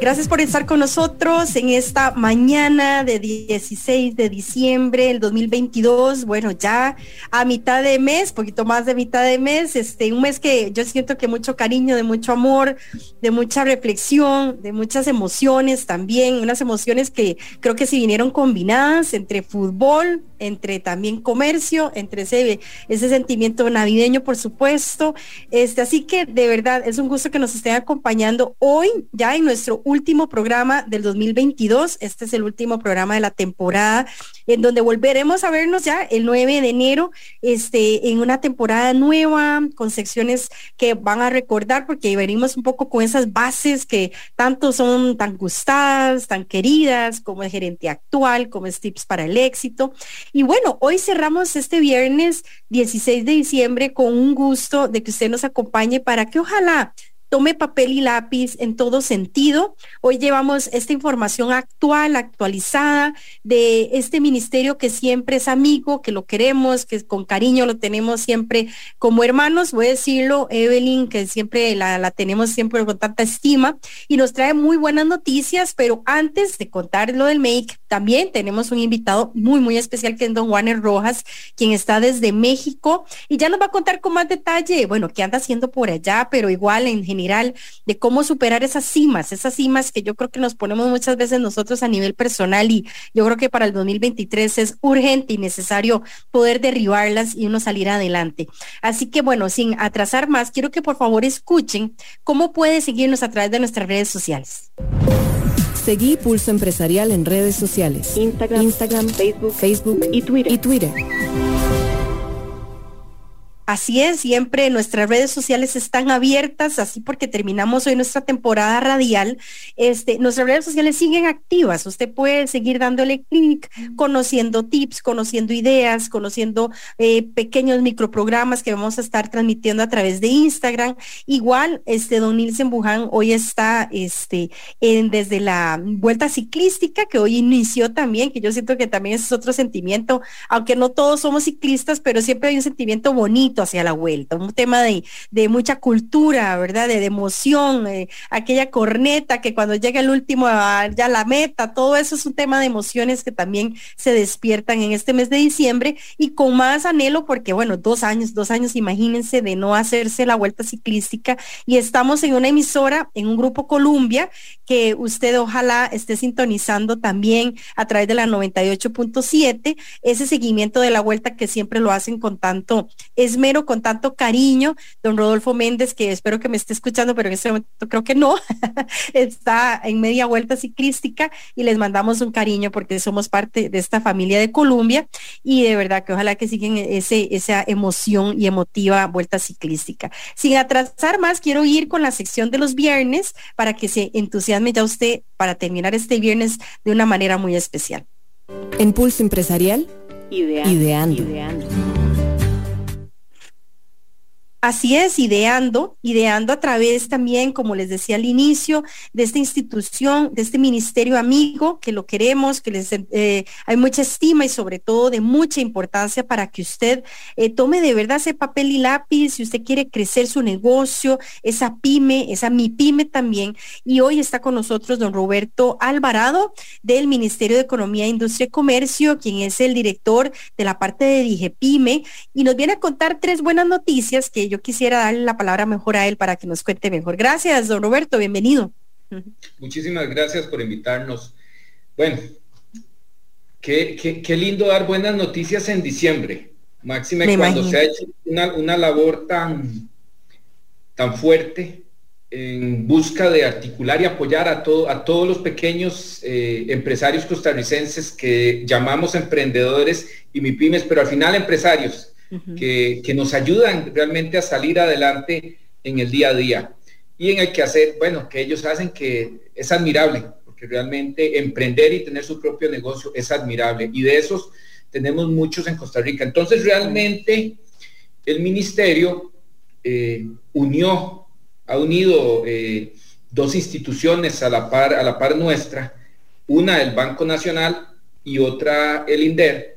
Gracias por estar con nosotros en esta mañana de 16 de diciembre del 2022. Bueno, ya a mitad de mes, poquito más de mitad de mes, este, un mes que yo siento que mucho cariño, de mucho amor, de mucha reflexión, de muchas emociones también, unas emociones que creo que si vinieron combinadas entre fútbol, entre también comercio, entre ese, ese sentimiento navideño, por supuesto. Este, así que de verdad es un gusto que nos estén acompañando hoy ya en nuestro último programa del 2022. Este es el último programa de la temporada, en donde volveremos a vernos ya el 9 de enero, este, en una temporada nueva, con secciones que van a recordar, porque venimos un poco con esas bases que tanto son tan gustadas, tan queridas, como el gerente actual, como es tips para el éxito. Y bueno, hoy cerramos este viernes 16 de diciembre con un gusto de que usted nos acompañe para que ojalá tome papel y lápiz en todo sentido. Hoy llevamos esta información actual, actualizada de este ministerio que siempre es amigo, que lo queremos, que con cariño lo tenemos siempre como hermanos, voy a decirlo, Evelyn, que siempre la, tenemos siempre con tanta estima y nos trae muy buenas noticias, pero antes de contar lo del make, también tenemos un invitado muy, muy especial que es don Juaner Rojas, quien está desde México y ya nos va a contar con más detalle, bueno, qué anda haciendo por allá, pero igual en general general de cómo superar esas cimas, esas cimas que yo creo que nos ponemos muchas veces nosotros a nivel personal y yo creo que para el 2023 es urgente y necesario poder derribarlas y uno salir adelante. Así que bueno, sin atrasar más, quiero que por favor escuchen cómo puede seguirnos a través de nuestras redes sociales. Seguí Pulso Empresarial en redes sociales. Instagram, Instagram Facebook, Facebook y Twitter. Y Twitter. Así es, siempre nuestras redes sociales están abiertas, así porque terminamos hoy nuestra temporada radial. Este, nuestras redes sociales siguen activas. Usted puede seguir dándole clic, conociendo tips, conociendo ideas, conociendo eh, pequeños microprogramas que vamos a estar transmitiendo a través de Instagram. Igual, este don Nilsen Buján hoy está este, en, desde la vuelta ciclística que hoy inició también, que yo siento que también es otro sentimiento, aunque no todos somos ciclistas, pero siempre hay un sentimiento bonito hacia la vuelta, un tema de, mucha cultura, ¿verdad? De, emoción, eh, aquella corneta que cuando llega el último ya la meta, todo eso es un tema de emociones que también se despiertan en este mes de diciembre y con más anhelo porque, bueno, dos años, dos años, imagínense, de no hacerse la vuelta ciclística y estamos en una emisora, en un grupo Columbia, que usted ojalá esté sintonizando también a través de la 98.7, ese seguimiento de la vuelta que siempre lo hacen con tanto esmero con tanto cariño, don Rodolfo Méndez, que espero que me esté escuchando, pero en este momento creo que no, está en media vuelta ciclística y les mandamos un cariño porque somos parte de esta familia de Colombia y de verdad que ojalá que siguen ese, esa emoción y emotiva vuelta ciclística. Sin atrasar más, quiero ir con la sección de los viernes para que se entusiasme ya usted para terminar este viernes de una manera muy especial. En Pulso Empresarial, ideando. ideando. Así es, ideando, ideando a través también, como les decía al inicio, de esta institución, de este ministerio amigo, que lo queremos, que les eh, hay mucha estima y sobre todo de mucha importancia para que usted eh, tome de verdad ese papel y lápiz, si usted quiere crecer su negocio, esa pyme, esa mi pyme también. Y hoy está con nosotros don Roberto Alvarado del Ministerio de Economía, Industria y Comercio, quien es el director de la parte de DIGEPYME, y nos viene a contar tres buenas noticias que yo quisiera darle la palabra mejor a él para que nos cuente mejor. Gracias, don Roberto, bienvenido. Muchísimas gracias por invitarnos. Bueno, qué, qué, lindo dar buenas noticias en diciembre, máxime cuando se ha hecho una, labor tan, tan fuerte en busca de articular y apoyar a, todo, a todos los pequeños eh, empresarios costarricenses que llamamos emprendedores y MIPIMES, pero al final empresarios que, nos ayudan realmente a salir adelante en el día a día y en el que hacer, bueno, que ellos hacen que es admirable, porque realmente emprender y tener su propio negocio es admirable y de esos tenemos muchos en Costa Rica. Entonces realmente el ministerio eh, unió, ha unido eh, dos instituciones a la par, a la par nuestra, una el Banco Nacional y otra el INDER,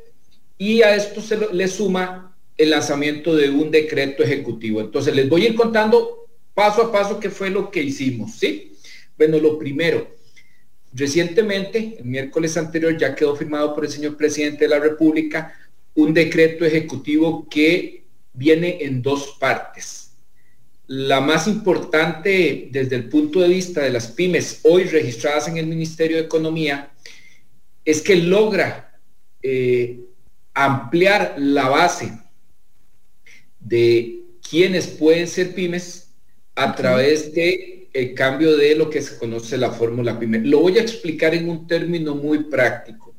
y a esto se le suma el lanzamiento de un decreto ejecutivo. Entonces les voy a ir contando paso a paso qué fue lo que hicimos, ¿sí? Bueno, lo primero, recientemente, el miércoles anterior, ya quedó firmado por el señor presidente de la República un decreto ejecutivo que viene en dos partes. La más importante desde el punto de vista de las pymes hoy registradas en el Ministerio de Economía es que logra eh, ampliar la base de quienes pueden ser pymes a través de el cambio de lo que se conoce la fórmula pyme. Lo voy a explicar en un término muy práctico.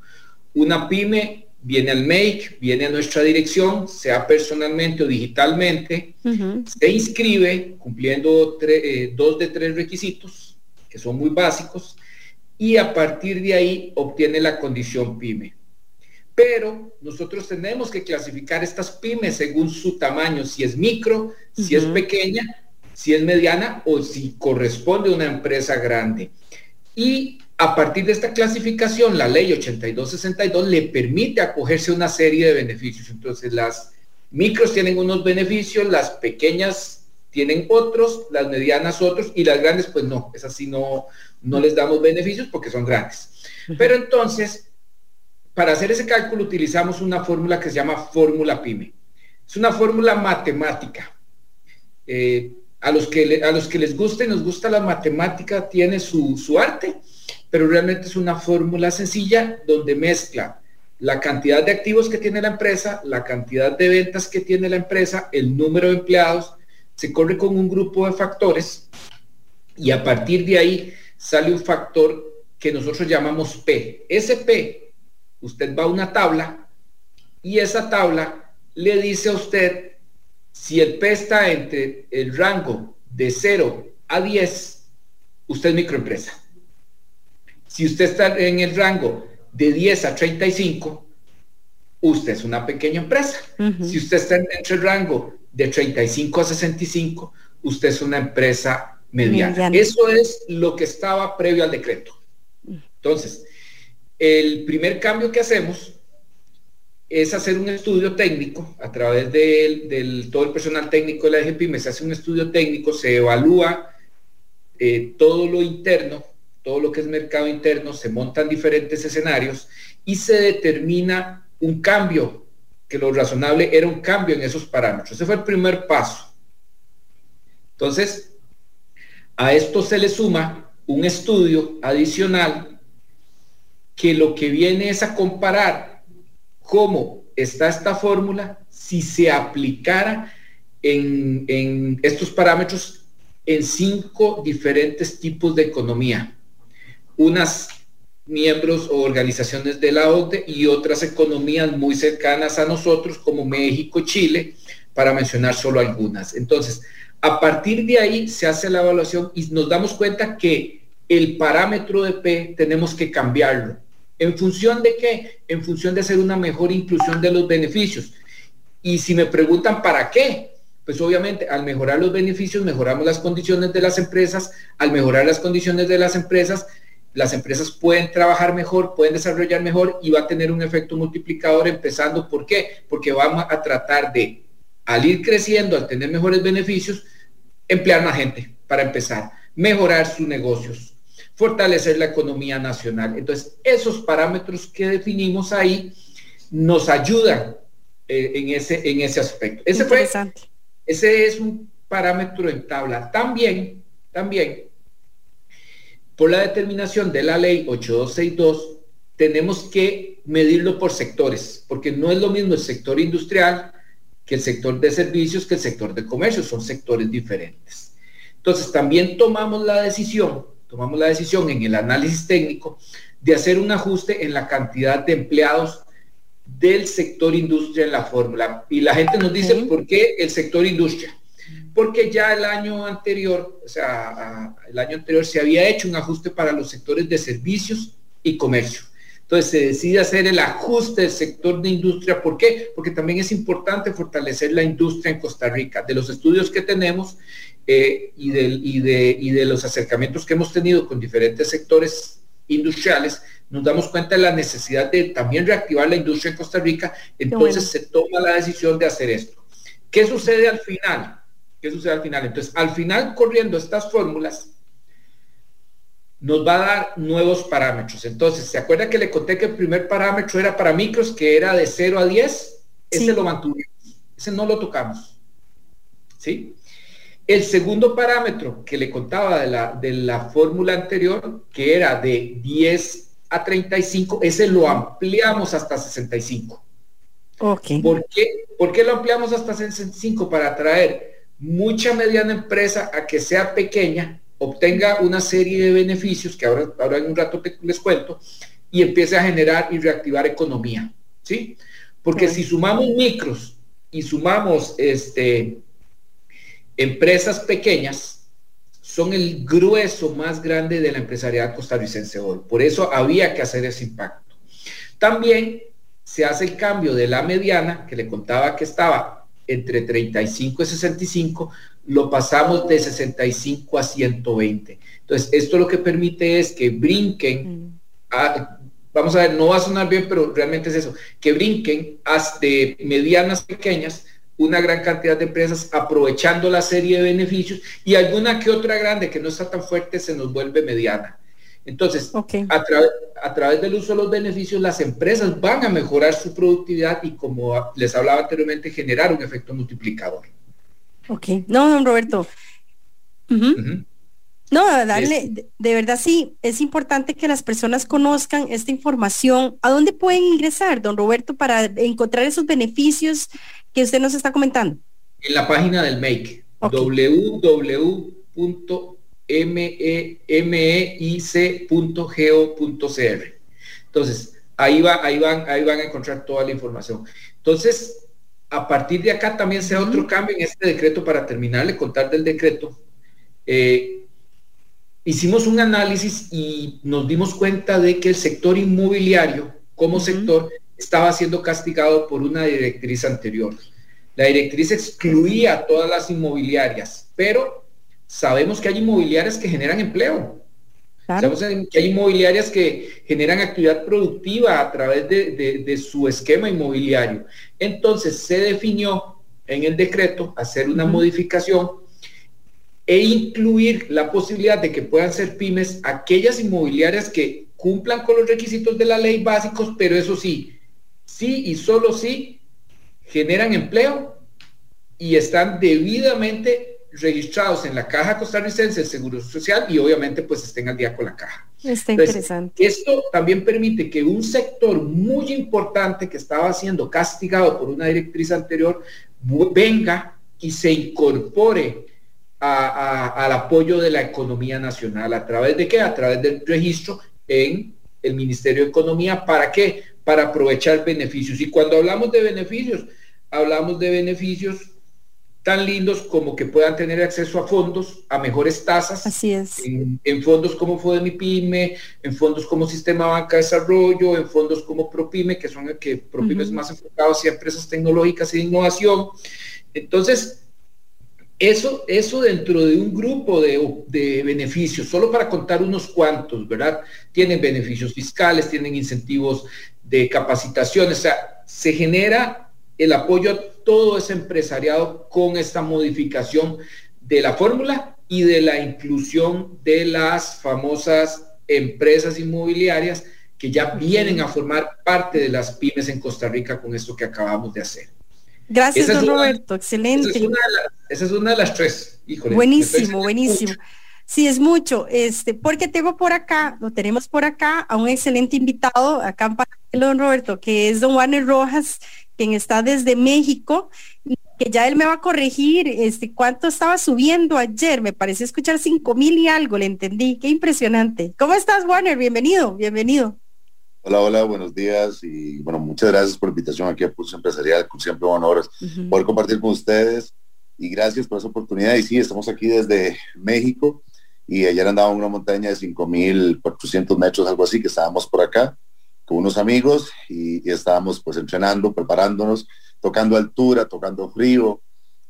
Una pyme viene al MAKE, viene a nuestra dirección, sea personalmente o digitalmente, se inscribe cumpliendo eh, dos de tres requisitos, que son muy básicos, y a partir de ahí obtiene la condición pyme. Pero nosotros tenemos que clasificar estas pymes según su tamaño, si es micro, si es pequeña, si es mediana o si corresponde a una empresa grande. Y a partir de esta clasificación, la ley 8262 le permite acogerse a una serie de beneficios. Entonces, las micros tienen unos beneficios, las pequeñas tienen otros, las medianas otros y las grandes, pues no, es así, no, no les damos beneficios porque son grandes. Pero entonces, para hacer ese cálculo utilizamos una fórmula que se llama fórmula PYME. Es una fórmula matemática. Eh, a, los que a los que les gusta y nos gusta la matemática tiene su, su arte pero realmente es una fórmula sencilla donde mezcla la cantidad de activos que tiene la empresa, la cantidad de ventas que tiene la empresa, el número de empleados, se corre con un grupo de factores y a partir de ahí sale un factor que nosotros llamamos P. Ese P, usted va a una tabla y esa tabla le dice a usted si el P está entre el rango de 0 a 10, usted es microempresa. Si usted está en el rango de 10 a 35, usted es una pequeña empresa. Si usted está en el rango de 35 a 65, usted es una empresa mediana. Eso es lo que estaba previo al decreto. Entonces, el primer cambio que hacemos es hacer un estudio técnico a través de, todo el personal técnico de la EGPIME, se hace un estudio técnico, se evalúa eh, todo lo interno todo lo que es mercado interno, se montan diferentes escenarios y se determina un cambio, que lo razonable era un cambio en esos parámetros. Ese fue el primer paso. Entonces, a esto se le suma un estudio adicional que lo que viene es a comparar cómo está esta fórmula si se aplicara en, en estos parámetros en cinco diferentes tipos de economía unas miembros o organizaciones de la OCDE y otras economías muy cercanas a nosotros como México, Chile, para mencionar solo algunas. Entonces, a partir de ahí se hace la evaluación y nos damos cuenta que el parámetro de P tenemos que cambiarlo. ¿En función de qué? En función de hacer una mejor inclusión de los beneficios. Y si me preguntan para qué, pues obviamente al mejorar los beneficios mejoramos las condiciones de las empresas, al mejorar las condiciones de las empresas las empresas pueden trabajar mejor, pueden desarrollar mejor y va a tener un efecto multiplicador empezando. ¿Por qué? Porque vamos a tratar de, al ir creciendo, al tener mejores beneficios, emplear más gente para empezar, mejorar sus negocios, fortalecer la economía nacional. Entonces, esos parámetros que definimos ahí nos ayudan eh, en, ese, en ese aspecto. Ese, fue, ese es un parámetro en tabla. También, también por la determinación de la ley 8262, tenemos que medirlo por sectores, porque no es lo mismo el sector industrial que el sector de servicios, que el sector de comercio, son sectores diferentes. Entonces, también tomamos la decisión, tomamos la decisión en el análisis técnico de hacer un ajuste en la cantidad de empleados del sector industria en la fórmula. Y la gente nos dice, ¿por qué el sector industria? porque ya el año anterior, o sea, el año anterior se había hecho un ajuste para los sectores de servicios y comercio. Entonces se decide hacer el ajuste del sector de industria. ¿Por qué? Porque también es importante fortalecer la industria en Costa Rica. De los estudios que tenemos eh, y, y, de, y de los acercamientos que hemos tenido con diferentes sectores industriales, nos damos cuenta de la necesidad de también reactivar la industria en Costa Rica. Entonces se toma la decisión de hacer esto. ¿Qué sucede al final? ¿Qué sucede al final? Entonces, al final, corriendo estas fórmulas, nos va a dar nuevos parámetros. Entonces, ¿se acuerda que le conté que el primer parámetro era para micros, que era de 0 a 10? Ese lo mantuvimos. Ese no lo tocamos. ¿Sí? El segundo parámetro que le contaba de la, de la fórmula anterior, que era de 10 a 35, ese lo ampliamos hasta 65. Okay. ¿Por, qué? ¿Por qué lo ampliamos hasta 65? Para atraer mucha mediana empresa a que sea pequeña obtenga una serie de beneficios que ahora, ahora en un rato les cuento y empiece a generar y reactivar economía, ¿sí? Porque si sumamos micros y sumamos este, empresas pequeñas, son el grueso más grande de la empresariedad costarricense hoy. Por eso había que hacer ese impacto. También se hace el cambio de la mediana, que le contaba que estaba entre 35 y 65, lo pasamos de 65 a 120. Entonces, esto lo que permite es que brinquen, mm. vamos a ver, no va a sonar bien, pero realmente es eso, que brinquen hasta medianas pequeñas una gran cantidad de empresas aprovechando la serie de beneficios y alguna que otra grande que no está tan fuerte se nos vuelve mediana. Entonces, a, a, través del uso de los beneficios, las empresas van a mejorar su productividad y, como les hablaba anteriormente, generar un efecto multiplicador. Ok, no, don Roberto. No, darle, de, verdad sí, es importante que las personas conozcan esta información. ¿A dónde pueden ingresar, don Roberto, para encontrar esos beneficios que usted nos está comentando? En la página del MAKE, www.meic.go.cr. Entonces, ahí, va, ahí, van, ahí van a encontrar toda la información. Entonces, a partir de acá también sea otro cambio en este decreto para terminarle contar del decreto. Eh, hicimos un análisis y nos dimos cuenta de que el sector inmobiliario como sector estaba siendo castigado por una directriz anterior. La directriz excluía a todas las inmobiliarias, pero sabemos que hay inmobiliarias que generan empleo. Sabemos que hay inmobiliarias que generan actividad productiva a través de, su esquema inmobiliario. Entonces se definió en el decreto hacer una modificación e incluir la posibilidad de que puedan ser pymes aquellas inmobiliarias que cumplan con los requisitos de la ley básicos, pero eso sí, sí y solo sí generan empleo y están debidamente registrados en la caja costarricense de Seguro Social y obviamente pues estén al día con la caja. Está interesante. Esto también permite que un sector muy importante que estaba siendo castigado por una directriz anterior venga y se incorpore al apoyo de la economía nacional. ¿A través de qué? A través del registro en el Ministerio de Economía. ¿Para qué? Para aprovechar beneficios. Y cuando hablamos de beneficios, hablamos de beneficios tan lindos como que puedan tener acceso a fondos, a mejores tasas. Así es. En, fondos como Pyme, en fondos como Sistema Banca de Desarrollo, en fondos como ProPyme, que son el que ProPyme es más enfocado hacia empresas tecnológicas y de innovación. Entonces, eso, eso dentro de un grupo de, de, beneficios, solo para contar unos cuantos, ¿verdad? Tienen beneficios fiscales, tienen incentivos de capacitación, o sea, se genera el apoyo a todo ese empresariado con esta modificación de la fórmula y de la inclusión de las famosas empresas inmobiliarias que ya vienen a formar parte de las pymes en Costa Rica con esto que acabamos de hacer. Gracias, don Roberto, excelente. Esa es, una de las tres. buenísimo, buenísimo. Sí, es mucho, este, porque tengo por acá, lo tenemos por acá, a un excelente invitado, acá en don Roberto, que es don Juan Rojas, quien está desde México, que ya él me va a corregir este, cuánto estaba subiendo ayer. Me parece escuchar cinco mil y algo, le entendí. Qué impresionante. ¿Cómo estás, Warner? Bienvenido, bienvenido. Hola, hola, buenos días y bueno, muchas gracias por la invitación aquí a Pulso Empresarial, con siempre honores poder compartir con ustedes y gracias por esa oportunidad. Y sí, estamos aquí desde México y ayer andaba en una montaña de 5.400 metros, algo así, que estábamos por acá con unos amigos y, estábamos pues entrenando, preparándonos, tocando altura, tocando frío,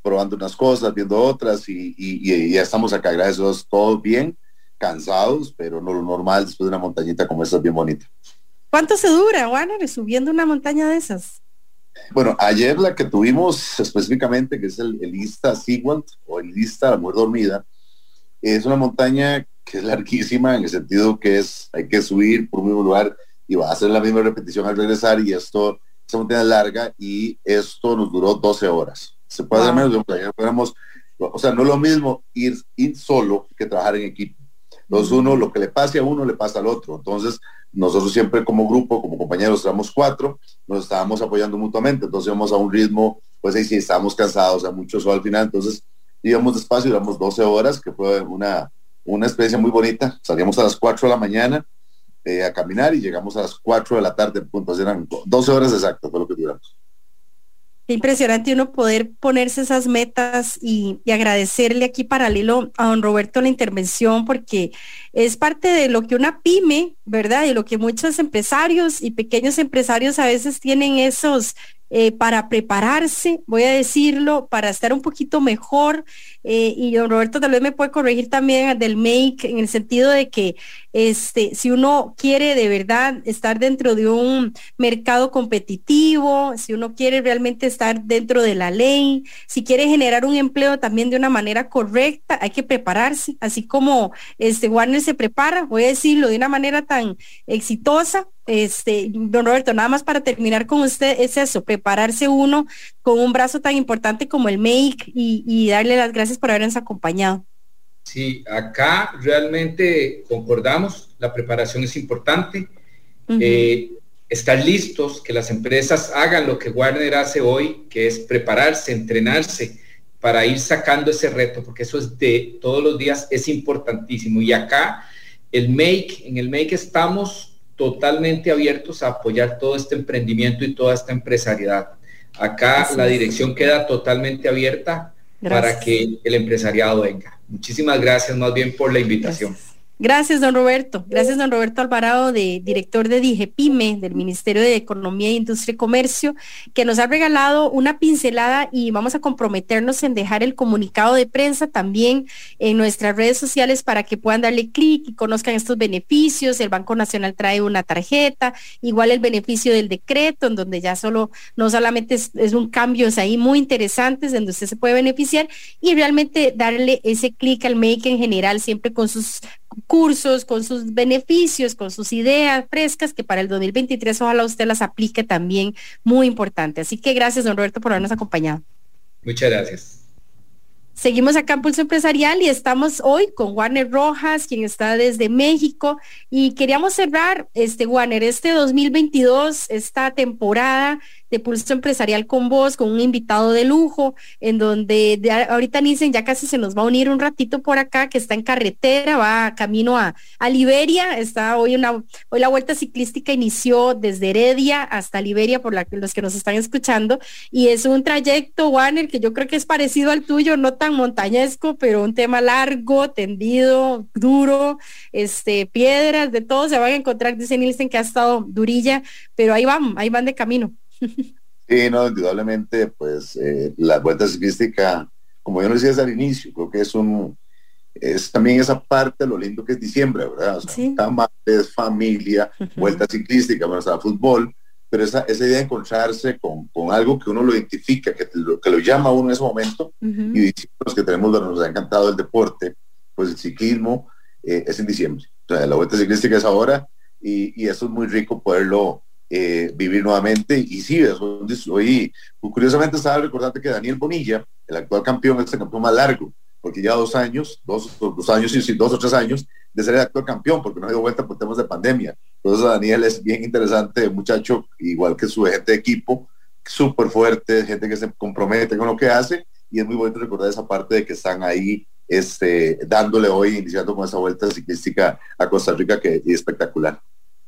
probando unas cosas, viendo otras y, ya estamos acá, gracias a Dios, todos bien, cansados, pero no lo normal después de una montañita como esta bien bonita. ¿Cuánto se dura, Warner, subiendo una montaña de esas? Bueno, ayer la que tuvimos específicamente, que es el, el Ista o el Ista La Mujer Dormida, es una montaña que es larguísima en el sentido que es, hay que subir por un mismo lugar y va a hacer la misma repetición al regresar y esto, esta montaña es larga y esto nos duró 12 horas. Se puede hacer menos de o sea, no es lo mismo ir, ir solo que trabajar en equipo. Entonces uno, lo que le pase a uno, le pasa al otro. Entonces, nosotros siempre como grupo, como compañeros, éramos cuatro, nos estábamos apoyando mutuamente. Entonces íbamos a un ritmo, pues ahí sí estábamos cansados, a mucho sol al final. Entonces íbamos despacio, íbamos 12 horas, que fue una, una experiencia muy bonita. Salíamos a las 4 de la mañana eh, a caminar y llegamos a las 4 de la tarde punto. Eran 12 horas exactas, fue lo que duramos. Qué impresionante uno poder ponerse esas metas y, agradecerle aquí paralelo a don Roberto la intervención porque es parte de lo que una pyme, ¿verdad? Y lo que muchos empresarios y pequeños empresarios a veces tienen esos eh, para prepararse, voy a decirlo, para estar un poquito mejor. Eh, y don Roberto tal vez me puede corregir también del make en el sentido de que este, si uno quiere de verdad estar dentro de un mercado competitivo, si uno quiere realmente estar dentro de la ley, si quiere generar un empleo también de una manera correcta, hay que prepararse, así como este Warner se prepara, voy a decirlo de una manera tan exitosa, este, don Roberto, nada más para terminar con usted, es eso, prepararse uno con un brazo tan importante como el make y, darle las gracias por habernos acompañado. Sí, acá realmente concordamos, la preparación es importante. Eh, estar listos, que las empresas hagan lo que Warner hace hoy, que es prepararse, entrenarse para ir sacando ese reto, porque eso es de todos los días, es importantísimo. Y acá el make, en el make estamos totalmente abiertos a apoyar todo este emprendimiento y toda esta empresariedad. Acá la dirección queda totalmente abierta para que el empresariado venga. Muchísimas gracias más bien por la invitación. Gracias, don Roberto. Gracias, don Roberto Alvarado, de, director de DIGEPIME, del Ministerio de Economía, Industria y Comercio, que nos ha regalado una pincelada y vamos a comprometernos en dejar el comunicado de prensa también en nuestras redes sociales para que puedan darle clic y conozcan estos beneficios. El Banco Nacional trae una tarjeta, igual el beneficio del decreto, en donde ya solo, no solamente es, un cambio ahí muy interesantes, donde usted se puede beneficiar y realmente darle ese clic al make en general, siempre con sus cursos, con sus beneficios, con sus ideas frescas, que para el 2023 ojalá usted las aplique también, muy importante. Así que gracias, don Roberto, por habernos acompañado. Muchas gracias. Seguimos acá en Pulso Empresarial y estamos hoy con Warner Rojas, quien está desde México. Y queríamos cerrar, este Warner, este 2022, esta temporada de Pulso Empresarial con vos, con un invitado de lujo, en donde ahorita dicen ya casi se nos va a unir un ratito por acá, que está en carretera, va camino a, a Liberia, está hoy una, hoy la vuelta ciclística inició desde Heredia hasta Liberia, por la, los que nos están escuchando, y es un trayecto, Warner, que yo creo que es parecido al tuyo, no tan montañesco, pero un tema largo, tendido, duro, este, piedras, de todo se van a encontrar, dice Nielsen que ha estado durilla, pero ahí van, ahí van de camino. Sí, no, indudablemente, pues eh, la vuelta ciclística, como yo lo decía al inicio, creo que es un, es también esa parte, lo lindo que es diciembre, ¿verdad? O sea, es familia, vuelta ciclística, bueno, o sea, fútbol, pero esa, esa idea de encontrarse con, con, algo que uno lo identifica, que lo, que lo llama a uno en ese momento, y los que tenemos, nos ha encantado el deporte, pues el ciclismo eh, es en diciembre. O sea, la vuelta ciclística es ahora, y, y eso es muy rico poderlo eh, vivir nuevamente. Y sí, hoy, curiosamente estaba recordando que Daniel Bonilla, el actual campeón, es el campeón más largo, porque ya dos años, dos, dos años y dos o tres años de ser el actual campeón, porque no ha ido vuelta por temas de pandemia. Entonces Daniel es bien interesante, muchacho, igual que su gente de equipo, súper fuerte, gente que se compromete con lo que hace, y es muy bueno recordar esa parte de que están ahí este, dándole hoy, iniciando con esa vuelta ciclística a Costa Rica que es espectacular.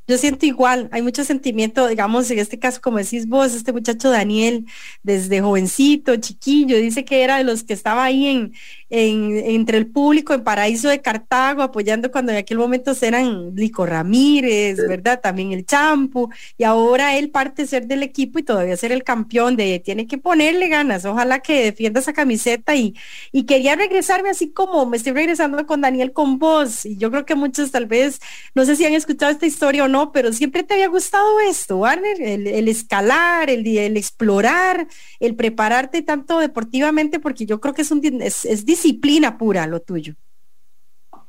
Yo siento igual, hay mucho sentimiento, digamos, en este caso, como decís vos, este muchacho Daniel, desde jovencito, chiquillo, dice que era de los que estaba ahí en, entre el público en Paraíso de Cartago, apoyando cuando en aquel momento eran Lico Ramírez, ¿verdad? También el Champu, y ahora él parte ser del equipo y todavía ser el campeón de, tiene que ponerle ganas, ojalá que defienda esa camiseta y, y quería regresarme así como me estoy regresando con Daniel con vos, y yo creo que muchos tal vez, no sé si han escuchado esta historia o no, pero siempre te había gustado esto, Warner, el, escalar, el, el, explorar, el prepararte tanto deportivamente, porque yo creo que es un es, es disciplina pura lo tuyo.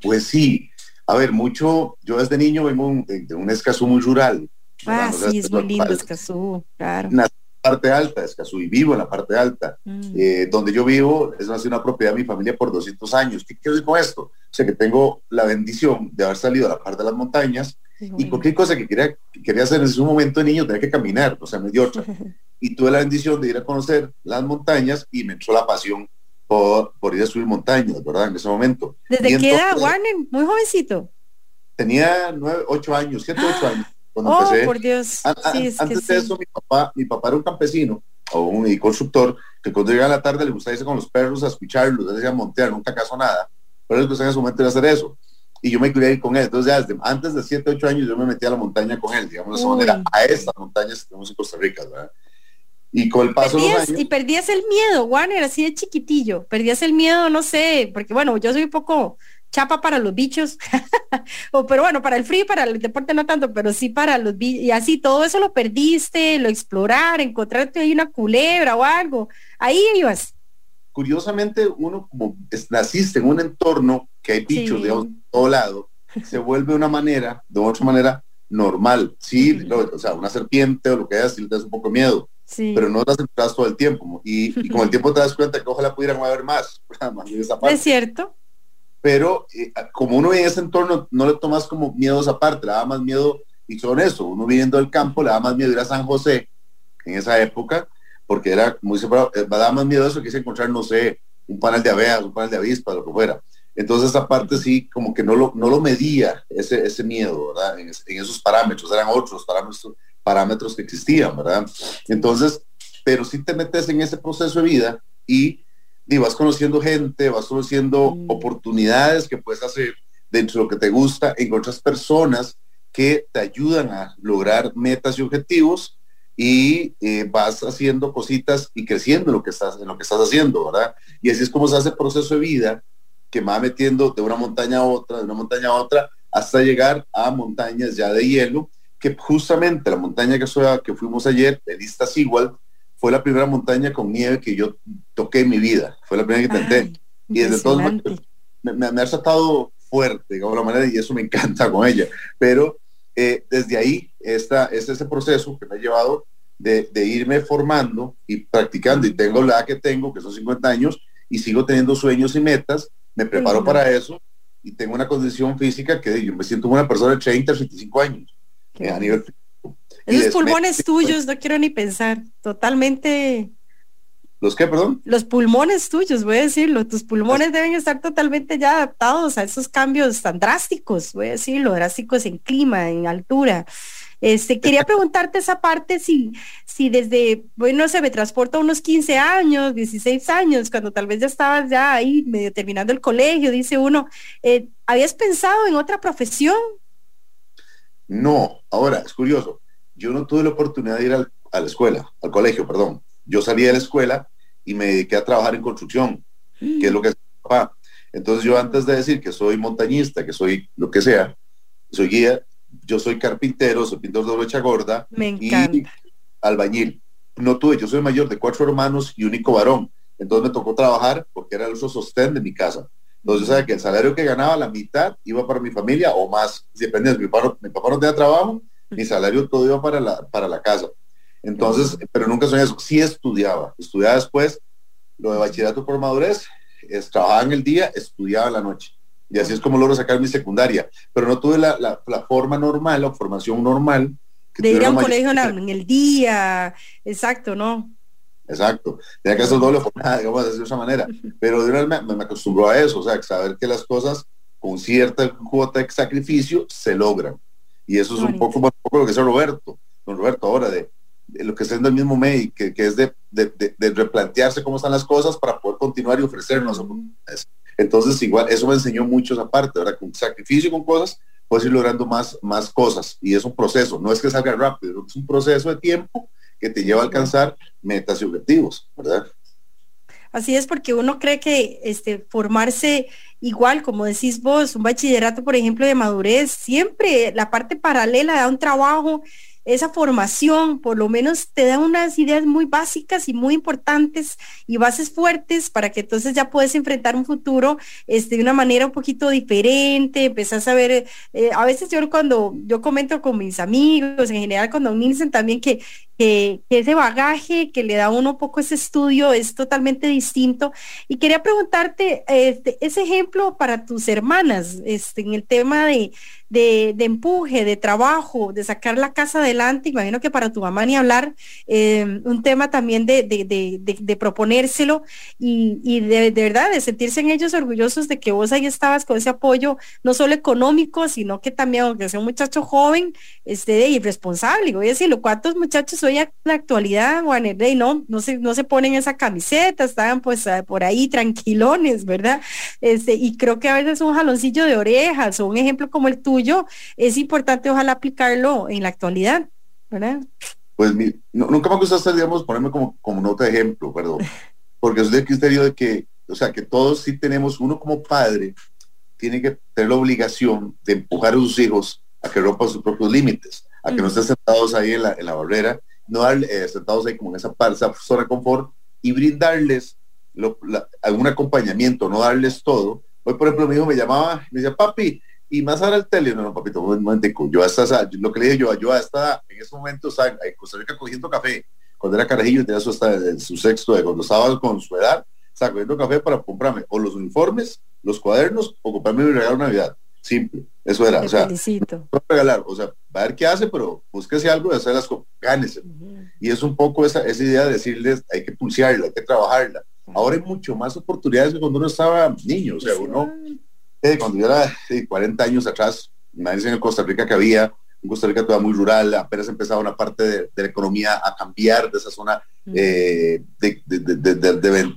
Pues sí, a ver, mucho, yo desde niño vengo de un Escazú muy rural. Ah, sí, es muy lindo Escazú, claro. En la parte alta de Escazú y vivo en la parte alta. Mm. Eh, donde yo vivo es una, propiedad de mi familia por 200 años. ¿Qué quiero decir con esto? O sea, que tengo la bendición de haber salido a la parte de las montañas y cualquier cosa que quería, quería hacer en ese momento de niño tenía que caminar, o sea, me dio otra. Y tuve la bendición de ir a conocer las montañas y me entró la pasión por, por ir a subir montañas, ¿verdad? En ese momento. ¿Desde qué edad, Warner? Muy jovencito. Tenía nueve, ocho años, siete, ocho años. Cuando oh, por Dios. antes de eso, mi papá, mi papá era un campesino o un constructor que cuando llegaba a la tarde le gustaba irse con los perros a escucharlos, decía montear, nunca casó nada. Pero él gustaba en su momento de hacer eso. Y yo me quería ir con él. Entonces, desde antes de siete, ocho años, yo me metí a la montaña con él, digamos de esa manera, a estas montañas que tenemos en Costa Rica, ¿verdad? Y con el paso de los años, Y perdías el miedo, Warner, así de chiquitillo. Perdías el miedo, no sé, porque bueno, yo soy un poco chapa para los bichos, o, pero bueno, para el frío, para el deporte no tanto, pero sí para los bichos, y así todo eso lo perdiste, lo explorar, encontrarte ahí una culebra o algo, ahí ibas. Curiosamente, uno como naciste en un entorno que hay bichos de todo lado, se vuelve una manera, de otra manera, normal. Sí, o sea, una serpiente o lo que sea, si le das un poco miedo, pero no las entras todo el tiempo. Y, con el tiempo te das cuenta que ojalá pudieran haber más. es cierto. Pero eh, como uno en ese entorno no le tomas como miedo esa parte, le da más miedo, y son eso, uno viviendo el campo le da más miedo ir a San José en esa época, porque era muy separado, eh, me da más miedo eso que es encontrar, no sé, un panel de abejas, un panel de avispas, lo que fuera. Entonces esa parte sí, como que no lo, no lo medía ese, ese miedo, ¿verdad? En, esos parámetros, eran otros parámetros, parámetros que existían, ¿verdad? Entonces, pero si te metes en ese proceso de vida y, y vas conociendo gente, vas conociendo mm. oportunidades que puedes hacer dentro de lo que te gusta, encuentras personas que te ayudan a lograr metas y objetivos y eh, vas haciendo cositas y creciendo en lo que estás en lo que estás haciendo, ¿verdad? Y así es como se hace el proceso de vida que me va metiendo de una montaña a otra, de una montaña a otra, hasta llegar a montañas ya de hielo, que justamente la montaña que, que fuimos ayer, de Lista igual fue la primera montaña con nieve que yo toqué en mi vida, fue la primera que intenté. y desde todo me, me, ha tratado fuerte, digamos la manera, y eso me encanta con ella. Pero eh, desde ahí está, es ese proceso que me ha llevado de, de, irme formando y practicando, y tengo la que tengo, que son 50 años, y sigo teniendo sueños y metas, me preparo para eso y tengo una condición física que yo me siento como una persona de 30, 35 años eh, a nivel Esos pulmones tuyos, no quiero ni pensar, totalmente... ¿Los qué, perdón? Los pulmones tuyos, voy a decirlo. Tus pulmones deben estar totalmente ya adaptados a esos cambios tan drásticos, voy a decirlo, drásticos en clima, en altura. Este, quería preguntarte esa parte si, si desde, bueno, se me transporta unos 15 años, 16 años, cuando tal vez ya estabas ya ahí medio terminando el colegio, dice uno, eh, ¿habías pensado en otra profesión? No, ahora es curioso, yo no tuve la oportunidad de ir a la escuela, al colegio, perdón. Yo salí de la escuela y me dediqué a trabajar en construcción, que es lo que es papá. Entonces yo antes de decir que soy montañista, que soy lo que sea, soy guía, yo soy carpintero, soy pintor de brocha gorda y albañil. No tuve, yo soy mayor de cuatro hermanos y único varón. Entonces me tocó trabajar porque era el uso sostén de mi casa. Entonces yo sabía que el salario que ganaba, la mitad iba para mi familia o más, depende. Mi papá, mi papá no tenía trabajo, mi salario todo iba para la, para la casa. Entonces, pero nunca soñé eso. Sí estudiaba. Estudiaba después lo de bachillerato por madurez, es, trabajaba en el día, estudiaba en la noche. Y así es como logro sacar mi secundaria. Pero no tuve la, la, forma normal, la formación normal. de ir a un colegio en el día, exacto, ¿no? Exacto. Tenía que hacer doble jornada, digamos, de esa manera. Pero de una vez me, acostumbró a eso, o sea, saber que las cosas con cierta cuota de sacrificio se logran. Y eso es un poco, un poco lo que dice Roberto, don Roberto, ahora de, lo que está en el mismo MEI, que, que es de, de, replantearse cómo están las cosas para poder continuar y ofrecernos Entonces, igual, eso me enseñó mucho esa parte, ¿verdad? Con sacrificio, con cosas, puedes ir logrando más, más cosas. Y es un proceso, no es que salga rápido, es un proceso de tiempo que te lleva a alcanzar metas y objetivos, ¿verdad? Así es, porque uno cree que este, formarse igual, como decís vos, un bachillerato, por ejemplo, de madurez, siempre la parte paralela da un trabajo esa formación por lo menos te da unas ideas muy básicas y muy importantes y bases fuertes para que entonces ya puedes enfrentar un futuro este, de una manera un poquito diferente, empezás a ver, eh, a veces yo cuando yo comento con mis amigos, en general cuando me dicen también que, que, ese bagaje que le da uno un poco ese estudio es totalmente distinto. Y quería preguntarte este, ese ejemplo para tus hermanas, este, en el tema de, de, empuje, de trabajo, de sacar la casa adelante. Imagino que para tu mamá ni hablar, em, un tema también de, de proponérselo y, y de, verdad, de sentirse en ellos orgullosos de que vos ahí estabas con ese apoyo, no solo económico, sino que también, aunque sea un muchacho joven, este, irresponsable. Voy a decirlo, ¿cuántos muchachos hoy en la actualidad, Juan no, no se, no se ponen esa camiseta, estaban pues ah, por ahí tranquilones, ¿verdad? Este, y creo que a veces un jaloncillo de orejas o un ejemplo como el tuyo, es importante ojalá aplicarlo en la actualidad, ¿verdad? Pues nunca me gusta, digamos, ponerme como, como nota de ejemplo, perdón, porque es del criterio de que, o sea, que todos sí tenemos, uno como padre, tiene que tener la obligación de empujar a sus hijos a que rompan sus propios límites, a que no estén sentados ahí en la, en la barrera, no darle, eh, sentados ahí como en esa, esa zona de confort y brindarles algún acompañamiento, no darles todo. Hoy, por ejemplo, mi hijo me llamaba, me decía, papi, y más ahora el tele, no, no, papito, un momento, yo hasta, lo que le dije yo, yo hasta en ese momento, o en Costa Rica cogiendo café, cuando era carajillo, tenía su, hasta su sexto, de cuando estaba con su edad, estaba cogiendo café para comprarme o los uniformes, los cuadernos, o comprarme mi regalo de Navidad. Simple, eso era, o sea, felicito. regalar, o sea, va a ver qué hace, pero búsquese algo de hacer las cosas, gánese. Y es un poco esa, esa idea de decirles, hay que pulsearla, hay que trabajarla. Ahora hay mucho más oportunidades que cuando uno estaba niño, o sea, uno eh, cuando yo era 40 años atrás, imagínense en Costa Rica que había, en Costa Rica toda muy rural, apenas empezaba una parte de, la economía a cambiar de esa zona eh, de,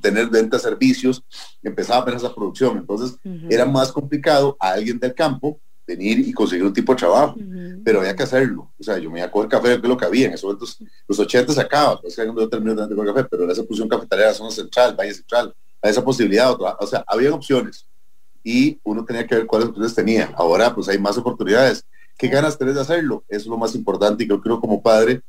tener ventas servicios, empezaba apenas la producción, entonces era más complicado a alguien del campo venir y conseguir un tipo de trabajo, pero había que hacerlo, o sea, yo me iba a coger café, que es lo que había, en esos momentos, los 80 se acaba, pues que yo terminé de coger café, pero esa pusieron cafetalera, zona central, Valle Central, a esa posibilidad, o sea, había opciones, y uno tenía que ver cuáles opciones tenía. Ahora pues hay más oportunidades. ¿Qué ganas tenés de hacerlo? Eso es lo más importante y yo creo como padre,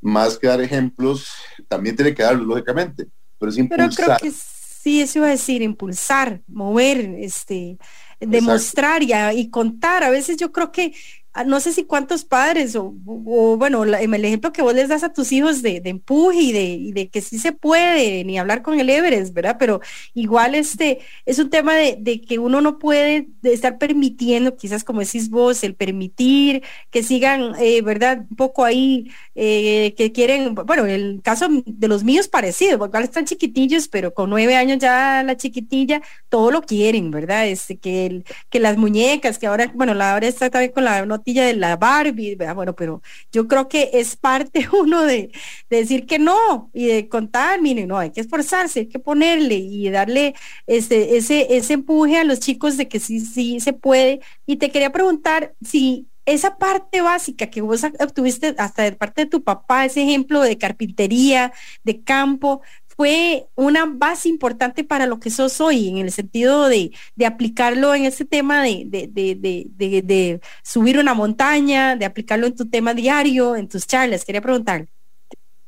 más que dar ejemplos, también tiene que darlo, lógicamente, pero es impulsar. Pero creo que sí, eso iba a decir, impulsar, mover, este, demostrar y, y, contar. A veces yo creo que no sé si cuántos padres o, bueno, el ejemplo que vos les das a tus hijos de, empuje y de, que sí se puede, ni hablar con el Everest, ¿verdad? Pero igual este es un tema de, que uno no puede estar permitiendo, quizás como decís vos, el permitir que sigan, eh, ¿verdad? Un poco ahí, eh, que quieren, bueno, el caso de los míos parecido, igual están chiquitillos, pero con nueve años ya la chiquitilla, todo lo quieren, ¿verdad? Este, que, que las muñecas, que ahora, bueno, la ahora está también con la de la Barbie, bueno, pero yo creo que es parte uno de, decir que no y de contar, miren, no, hay que esforzarse, hay que ponerle y darle ese, ese, ese empuje a los chicos de que sí, sí se puede. Y te quería preguntar si esa parte básica que vos obtuviste hasta de parte de tu papá, ese ejemplo de carpintería, de campo, fue una base importante para lo que sos hoy, en el sentido de, aplicarlo en ese tema de, de, subir una montaña, de aplicarlo en tu tema diario, en tus charlas. Quería preguntar.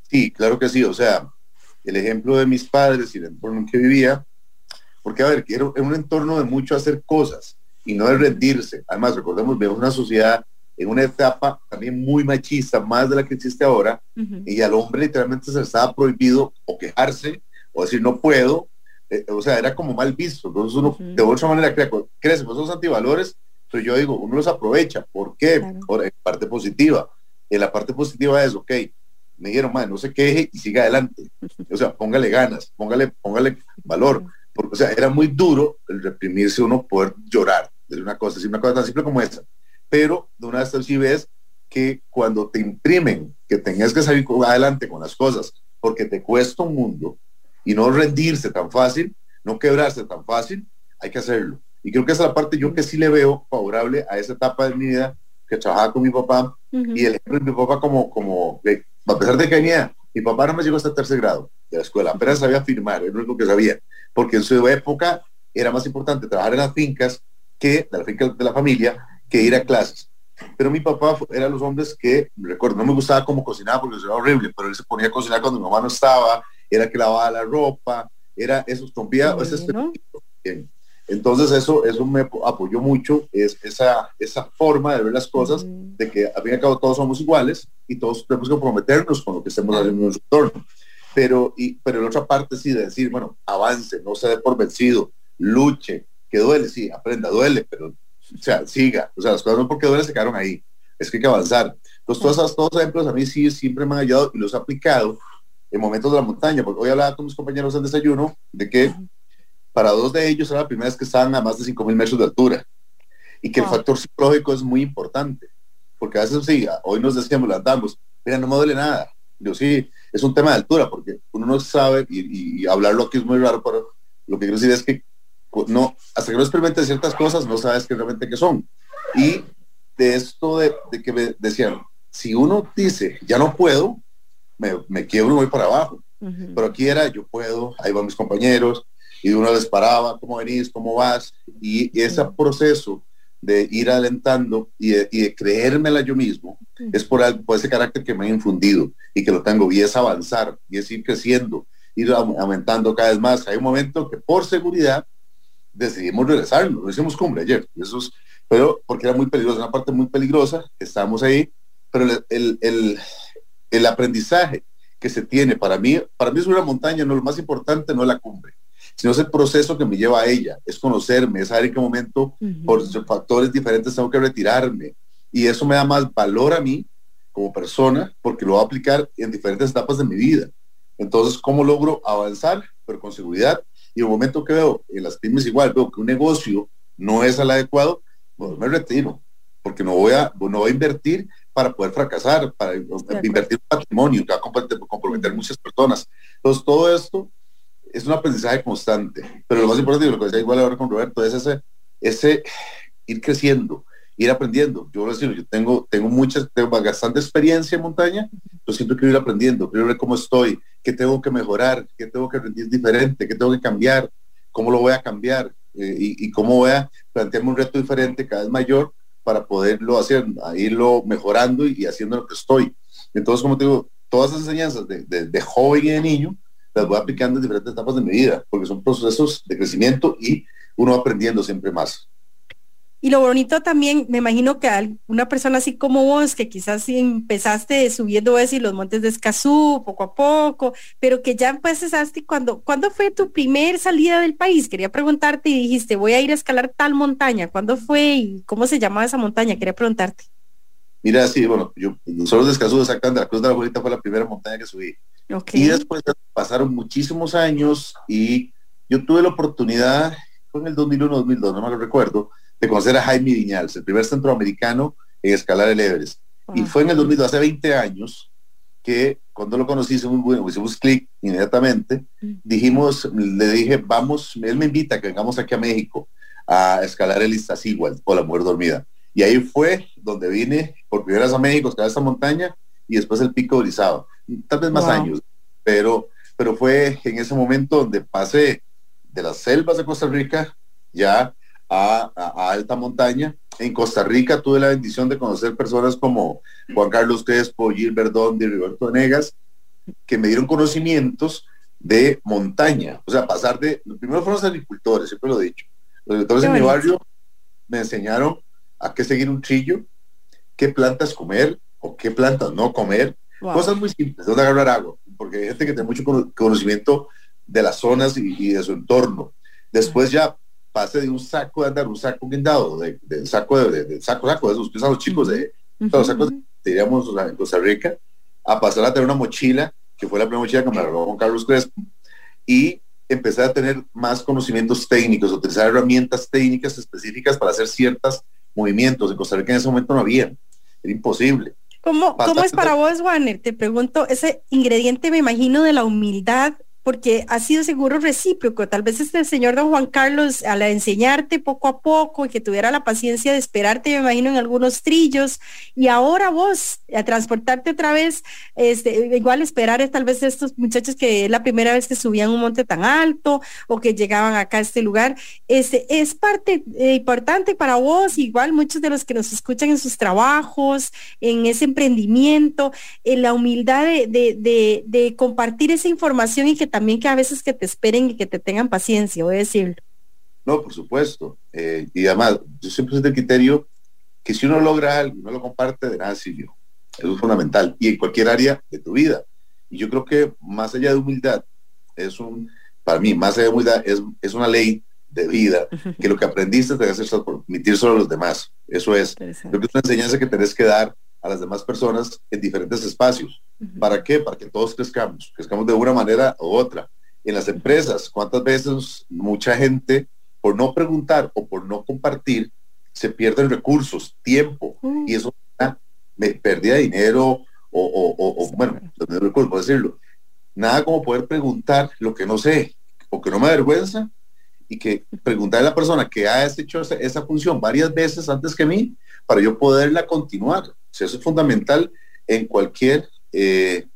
Sí, claro que sí. O sea, el ejemplo de mis padres y el entorno en que vivía, porque a ver, en un entorno de mucho hacer cosas y no de rendirse. Además, recordemos, vemos una sociedad en una etapa también muy machista, más de la que existe ahora, y al hombre literalmente se le estaba prohibido o quejarse o decir no puedo, eh, o sea, era como mal visto. Entonces uno de otra manera crece con esos antivalores, pero yo digo, uno los aprovecha. ¿Por qué? Por en parte positiva. En la parte positiva es, ok, me dijeron, madre, no se queje y siga adelante. O sea, póngale ganas, póngale, póngale valor. Porque, o sea, era muy duro el reprimirse uno poder llorar de una cosa, decir una cosa tan simple como esa pero de una vez sí ves que cuando te imprimen que tengas que salir adelante con las cosas porque te cuesta un mundo y no rendirse tan fácil, no quebrarse tan fácil, hay que hacerlo. Y creo que esa es la parte yo que sí le veo favorable a esa etapa de mi vida que trabajaba con mi papá y el ejemplo de mi papá como, como a pesar de que venía, mi papá no me llegó hasta tercer grado de la escuela, apenas sabía firmar, es lo único que sabía, porque en su época era más importante trabajar en las fincas que de la finca de la familia que ir a clases. Pero mi papá era los hombres que, recuerdo, no me gustaba cómo cocinaba porque era horrible, pero él se ponía a cocinar cuando mi mamá no estaba, era que lavaba la ropa, era eso, trompía, Entonces eso, eso me apoyó mucho, es esa, esa forma de ver las cosas, de que al fin y al cabo todos somos iguales y todos tenemos que comprometernos con lo que estemos haciendo en nuestro entorno. Pero, y, pero la otra parte sí de decir, bueno, avance, no se dé por vencido, luche, que duele, sí, aprenda, duele, pero o sea, siga. O sea, las cosas no porque duele se quedaron ahí. Es que hay que avanzar. Entonces, todos esos, todos ejemplos a mí sí siempre me han ayudado y los he aplicado en momentos de la montaña. Porque hoy hablaba con mis compañeros en desayuno de que para dos de ellos era la primera vez que estaban a más de 5.000 metros de altura. Y que el factor psicológico es muy importante. Porque a veces sí, hoy nos decíamos, andamos, mira, no me duele nada. Yo sí, es un tema de altura, porque uno no sabe, y, y hablarlo aquí es muy raro, pero lo que quiero decir es que no, hasta que no experimentes ciertas cosas, no sabes qué realmente qué son. Y de esto de, que me decían, si uno dice, ya no puedo, me, me quiebro y voy para abajo. Pero aquí era, yo puedo, ahí van mis compañeros, y uno les paraba, ¿cómo venís? ¿Cómo vas? Y, ese proceso de ir alentando y de, y de creérmela yo mismo, es por, por ese carácter que me ha infundido y que lo tengo, y es avanzar, y es ir creciendo, ir aumentando cada vez más. Hay un momento que por seguridad decidimos regresar, lo hicimos cumbre ayer, eso pero porque era muy peligroso, una parte muy peligrosa, estábamos ahí, pero el, el, el, aprendizaje que se tiene para mí, para mí es una montaña, no lo más importante no es la cumbre, sino es el proceso que me lleva a ella, es conocerme, es saber en qué momento por factores diferentes tengo que retirarme y eso me da más valor a mí como persona porque lo voy a aplicar en diferentes etapas de mi vida. Entonces, ¿cómo logro avanzar, pero con seguridad y el momento que veo en las pymes igual, veo que un negocio no es al adecuado, pues me retiro, porque no voy a, no voy a invertir para poder fracasar, para invertir patrimonio, que va a comprometer, muchas personas. Entonces, todo esto es un aprendizaje constante. Pero lo más importante, y lo que decía igual ahora con Roberto, es ese, ese ir creciendo, ir aprendiendo. Yo decir, yo tengo, tengo mucha, tengo bastante experiencia en montaña, yo siempre quiero ir aprendiendo, quiero ver cómo estoy, qué tengo que mejorar, qué tengo que rendir diferente, qué tengo que cambiar, cómo lo voy a cambiar eh, y, cómo voy a plantearme un reto diferente cada vez mayor para poderlo hacer, irlo mejorando y, haciendo lo que estoy. Entonces, como te digo, todas esas enseñanzas de, de, de joven y de niño las voy aplicando en diferentes etapas de mi vida, porque son procesos de crecimiento y uno aprendiendo siempre más. Y lo bonito también, me imagino que una persona así como vos, que quizás empezaste subiendo eso y los montes de Escazú poco a poco, pero que ya empezaste cuando, ¿cuándo fue tu primer salida del país? Quería preguntarte y dijiste, voy a ir a escalar tal montaña. ¿Cuándo fue y cómo se llamaba esa montaña? Quería preguntarte. Mira, sí, bueno, yo solo de Escazú, exactamente, la Cruz de la Bolita fue la primera montaña que subí. Y después pasaron muchísimos años y yo tuve la oportunidad, fue en el 2001-2002, no me lo recuerdo, de conocer a Jaime Viñals, el primer centroamericano en escalar el Everest. Y fue en el 2000, hace 20 años, que cuando lo conocí hicimos, bueno, hicimos clic inmediatamente, dijimos, le dije, vamos, él me invita a que vengamos aquí a México a escalar el Iztaccíhuatl o la mujer dormida. Y ahí fue donde vine por primera vez a México, escalar esta montaña y después el pico de Orizaba. Tal vez más años, pero, pero fue en ese momento donde pasé de las selvas de Costa Rica ya a, alta montaña. En Costa Rica tuve la bendición de conocer personas como Juan Carlos Crespo, Gilbert Dondi, Roberto Negas, que me dieron conocimientos de montaña. O sea, pasar de, primero fueron los agricultores, siempre lo he dicho. Los agricultores en mi barrio me enseñaron a qué seguir un trillo, qué plantas comer o qué plantas no comer. Cosas muy simples, donde agarrar agua, porque hay gente que tiene mucho conocimiento de las zonas y, de su entorno. Después ya pase de un saco de andar, un saco guindado, de, saco de, saco, saco, de esos los chicos de los sacos, diríamos en Costa Rica, a pasar a tener una mochila, que fue la primera mochila que me regaló Juan Carlos Crespo, y empecé a tener más conocimientos técnicos, utilizar herramientas técnicas específicas para hacer ciertos movimientos. En Costa Rica en ese momento no había. era imposible. ¿Cómo, ¿Cómo es para vos, Warner? Te pregunto, ese ingrediente me imagino de la humildad porque ha sido seguro recíproco. Tal vez este señor don Juan Carlos, al enseñarte poco a poco y que tuviera la paciencia de esperarte, me imagino, en algunos trillos, y ahora vos, a transportarte otra vez, este, igual esperar es tal vez estos muchachos que es la primera vez que subían un monte tan alto o que llegaban acá a este lugar, este, es parte eh, importante para vos, igual muchos de los que nos escuchan en sus trabajos, en ese emprendimiento, en la humildad de, compartir esa información y que también que a veces que te esperen y que te tengan paciencia, voy a decirlo. No, por supuesto. Eh, y además, yo siempre soy del criterio que si uno logra algo, no lo comparte, de nada sirvió. Eso es fundamental. Y en cualquier área de tu vida. Y yo creo que más allá de humildad, es un, para mí, más allá de humildad, es, es una ley de vida, que lo que aprendiste te debe hacer permitir solo a los demás. Eso es. Creo que es una enseñanza que tenés que dar a las demás personas en diferentes espacios. ¿Para qué? Para que todos crezcamos, crezcamos de una manera u otra. En las empresas, ¿cuántas veces mucha gente, por no preguntar o por no compartir, se pierden recursos, tiempo, y eso me pérdida de dinero o, o, o bueno, recursos, por decirlo. Nada como poder preguntar lo que no sé o que no me avergüenza y que preguntarle a la persona que ha hecho esa función varias veces antes que mí para yo poderla continuar eso es fundamental en cualquier, eh,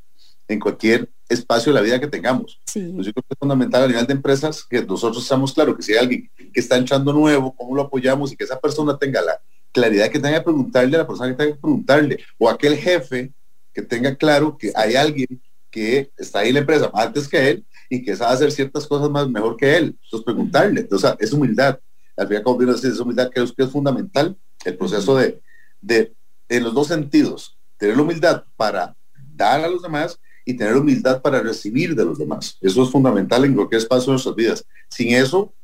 en cualquier espacio de la vida que tengamos. Pues yo creo que es fundamental a nivel de empresas que nosotros estamos claro que si hay alguien que está echando nuevo, cómo lo apoyamos y que esa persona tenga la claridad que tenga que preguntarle a la persona que tenga que preguntarle, o aquel jefe que tenga claro que hay alguien que está ahí en la empresa antes que él y que sabe hacer ciertas cosas más mejor que él. Entonces preguntarle, entonces es humildad. Al final, como bien es humildad, creo que es fundamental el proceso de, de en los dos sentidos, tener la humildad para dar a los demás y tener humildad para recibir de los demás. Eso es fundamental en cualquier espacio de nuestras vidas. Sin eso,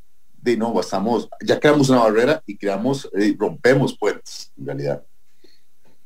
de no, estamos, ya creamos una barrera y creamos, eh, rompemos puentes, en realidad.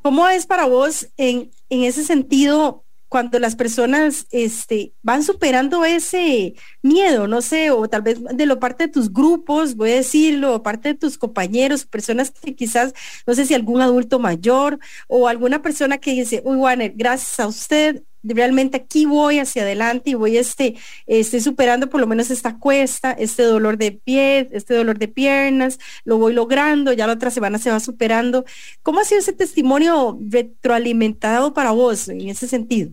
¿Cómo es para vos en, en ese sentido cuando las personas este, van superando ese miedo, no sé, o tal vez de lo parte de tus grupos, voy a decirlo, parte de tus compañeros, personas que quizás, no sé si algún adulto mayor o alguna persona que dice, uy, Warner, gracias a usted, realmente aquí voy hacia adelante y voy este, estoy superando por lo menos esta cuesta, este dolor de pies, este dolor de piernas, lo voy logrando, ya la otra semana se va superando. ¿Cómo ha sido ese testimonio retroalimentado para vos en ese sentido?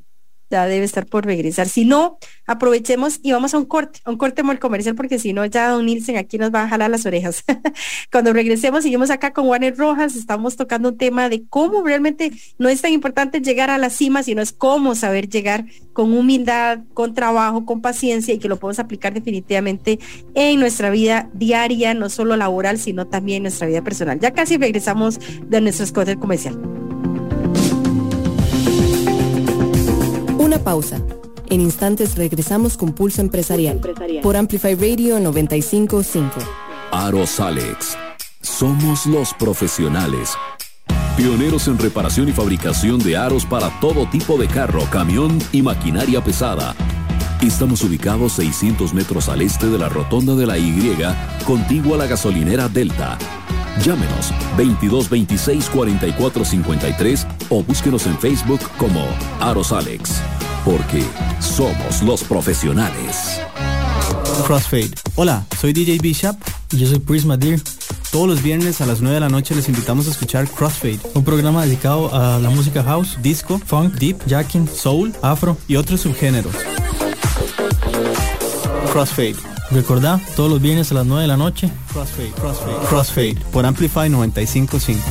Ya debe estar por regresar. Si no, aprovechemos y vamos a un corte, un corte muy comercial, porque si no, ya Don Nielsen aquí nos va a jalar las orejas. Cuando regresemos, seguimos acá con Warner Rojas, estamos tocando un tema de cómo realmente no es tan importante llegar a la cima, sino es cómo saber llegar con humildad, con trabajo, con paciencia y que lo podemos aplicar definitivamente en nuestra vida diaria, no solo laboral, sino también en nuestra vida personal. Ya casi regresamos de nuestro corte comercial. Una pausa. En instantes regresamos con Pulso Empresarial, por Amplify Radio 955. Aros Alex. Somos los profesionales. Pioneros en reparación y fabricación de aros para todo tipo de carro, camión y maquinaria pesada. Estamos ubicados 600 metros al este de la rotonda de la Y, contigua a la gasolinera Delta. Llámenos 2226 4453 o búsquenos en Facebook como Aros Alex porque somos los profesionales. Crossfade. Hola, soy DJ Bishop y yo soy Prisma Deer. Todos los viernes a las 9 de la noche les invitamos a escuchar Crossfade, un programa dedicado a la música house, disco, funk, deep, jacking, soul, afro y otros subgéneros. Crossfade. Recordá, todos los viernes a las 9 de la noche. Crossfade, Crossfade, Crossfade por Amplify 955.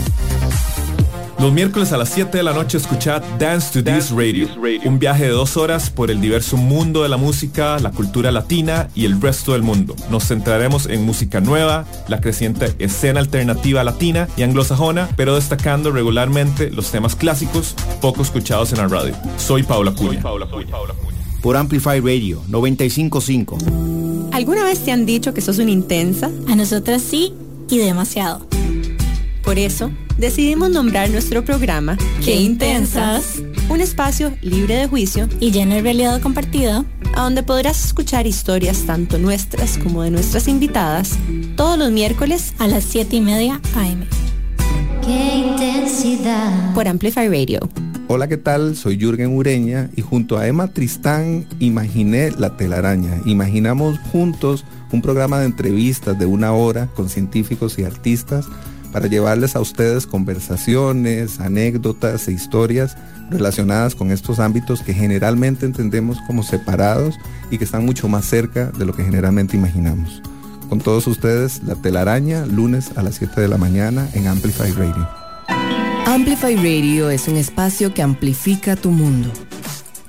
Los miércoles a las 7 de la noche escuchad Dance to This Radio, un viaje de dos horas por el diverso mundo de la música, la cultura latina y el resto del mundo. Nos centraremos en música nueva, la creciente escena alternativa latina y anglosajona, pero destacando regularmente los temas clásicos poco escuchados en la radio. Soy Paula Cuña. Por Amplify Radio 955. ¿Alguna vez te han dicho que sos una intensa? A nosotras sí y demasiado. Por eso, decidimos nombrar nuestro programa Qué Intensas, un espacio libre de juicio y lleno de realidad compartida, a donde podrás escuchar historias tanto nuestras como de nuestras invitadas todos los miércoles a las 7 y media AM. Qué felicidad. Por Amplify Radio. Hola, ¿qué tal? Soy Jürgen Ureña y junto a Emma Tristán imaginé La telaraña. Imaginamos juntos un programa de entrevistas de una hora con científicos y artistas para llevarles a ustedes conversaciones, anécdotas e historias relacionadas con estos ámbitos que generalmente entendemos como separados y que están mucho más cerca de lo que generalmente imaginamos. Con todos ustedes, La Telaraña, lunes a las 7 de la mañana en Amplify Radio. Amplify Radio es un espacio que amplifica tu mundo.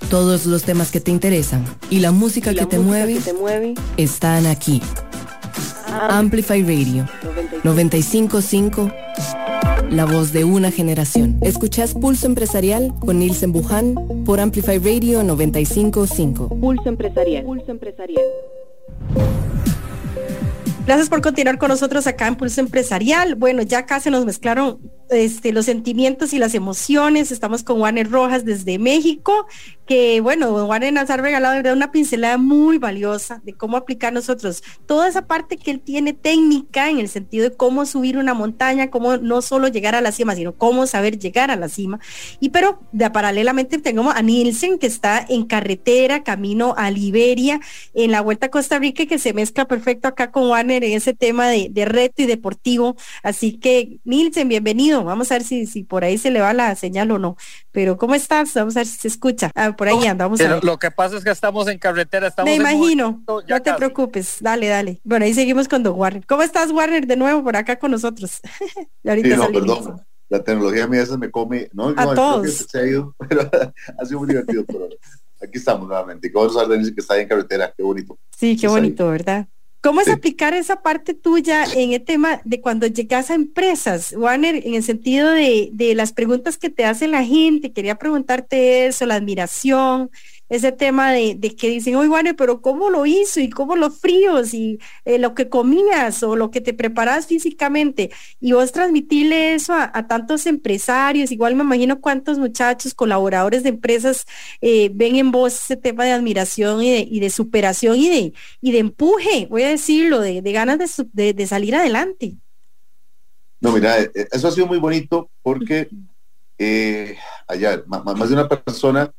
Todos los temas que te interesan y la música, que, te mueve, que te mueve están aquí. Amplify Radio 955 La voz de una generación. Escuchas Pulso Empresarial con Nilsen Buján por Amplify Radio 955. Pulso Empresarial. Pulso Empresarial. Gracias por continuar con nosotros acá en Pulso Empresarial. Bueno, ya casi se nos mezclaron este, los sentimientos y las emociones. Estamos con Warner Rojas desde México, que bueno, Warner nos ha regalado de verdad una pincelada muy valiosa de cómo aplicar nosotros toda esa parte que él tiene técnica en el sentido de cómo subir una montaña, cómo no solo llegar a la cima, sino cómo saber llegar a la cima. Y pero paralelamente tenemos a Nielsen que está en carretera, camino a Liberia, en la Vuelta a Costa Rica, que se mezcla perfecto acá con Warner en ese tema de, de reto y deportivo. Así que Nielsen, bienvenido Vamos a ver si, si por ahí se le va la señal o no. Pero ¿cómo estás? Vamos a ver si se escucha. Ah, por ahí andamos. Lo que pasa es que estamos en carretera. Estamos Me imagino. no te preocupes. Dale, dale. Bueno, ahí seguimos con Don Warner. ¿Cómo estás, Warner, de nuevo por acá con nosotros? ahorita no, perdón. La tecnología a mí a me come. No, a todos. se ha ido, pero ha sido muy divertido. pero aquí estamos nuevamente. ¿Cómo que está ahí en carretera? Qué bonito. Sí, qué bonito, ¿verdad? ¿Cómo es aplicar esa parte tuya en el tema de cuando llegas a empresas, Warner, en el sentido de, de las preguntas que te hace la gente? Quería preguntarte eso, la admiración, ese tema de, que dicen, oye, bueno, pero ¿cómo lo hizo? ¿Y cómo lo fríos? ¿Y eh, lo que comías o lo que te preparas físicamente? Y vos transmitirle eso a, tantos empresarios, igual me imagino cuántos muchachos, colaboradores de empresas eh, ven en vos ese tema de admiración y de, superación y de, y de empuje, voy a decirlo, de, ganas de, salir adelante. No, mira, eh, eso ha sido muy bonito porque allá, más de una persona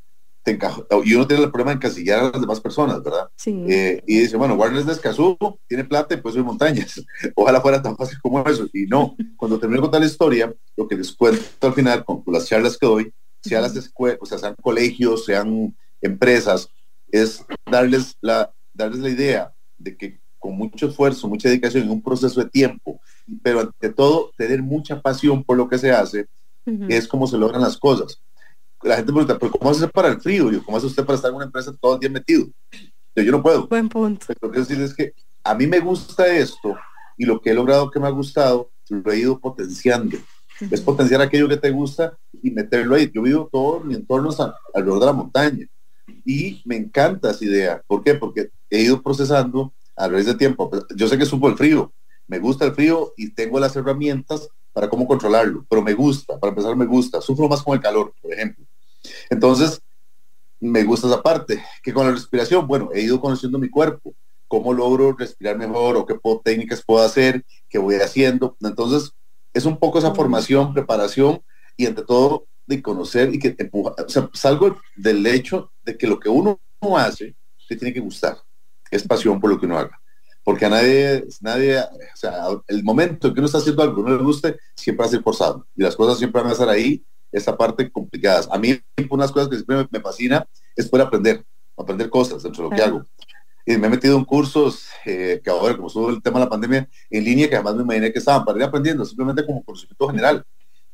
y uno tiene el problema de encasillar a las demás personas, ¿verdad? Sí. Eh, y dice, bueno, Warner es de Escazú, tiene plata y pues soy montañas. Ojalá fuera tan fácil como eso. Y no, cuando termino de contar la historia, lo que les cuento al final con, las charlas que doy, sea las escuelas, o sea, sean colegios, sean empresas, es darles la, darles la idea de que con mucho esfuerzo, mucha dedicación en un proceso de tiempo, pero ante todo tener mucha pasión por lo que se hace, es como se logran las cosas la gente pregunta, pero ¿cómo hace para el frío? Yo, ¿Cómo hace usted para estar en una empresa todo el día metido? Yo, yo no puedo. Buen punto. Lo que decir es que a mí me gusta esto y lo que he logrado que me ha gustado, lo he ido potenciando. Es potenciar aquello que te gusta y meterlo ahí. Yo vivo todo mi entorno alrededor de la montaña y me encanta esa idea. ¿Por qué? Porque he ido procesando a través de tiempo. Yo sé que supo el frío, me gusta el frío y tengo las herramientas para cómo controlarlo, pero me gusta, para empezar me gusta, sufro más con el calor, por ejemplo. Entonces, me gusta esa parte, que con la respiración, bueno, he ido conociendo mi cuerpo, cómo logro respirar mejor o qué técnicas puedo hacer, qué voy haciendo. Entonces, es un poco esa formación, preparación y entre todo de conocer y que empuja, o sea, salgo del hecho de que lo que uno hace te tiene que gustar, es pasión por lo que uno haga porque a nadie, nadie, o sea, el momento en que uno está haciendo algo que no le guste, siempre va a ser forzado. Y las cosas siempre van a estar ahí, esa parte complicadas. A mí, unas cosas que siempre me, fascina es poder aprender, aprender cosas dentro de lo que hago. Y me he metido en cursos eh, que ahora, como estuvo el tema de la pandemia, en línea, que además me imaginé que estaban para ir aprendiendo, simplemente como conocimiento general,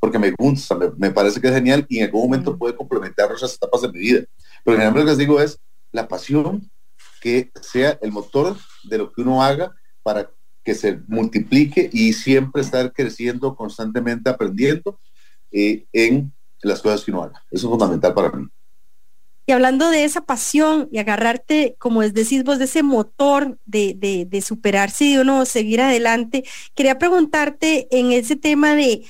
porque me gusta, me, parece que es genial y en algún momento puede complementar otras etapas de mi vida. Pero generalmente lo que les digo es la pasión que sea el motor de lo que uno haga para que se multiplique y siempre estar creciendo constantemente, aprendiendo eh, en las cosas que uno haga. Eso es fundamental para mí. Y hablando de esa pasión y agarrarte, como es decís vos, de ese motor de, de, de superarse y uno seguir adelante, quería preguntarte en ese tema de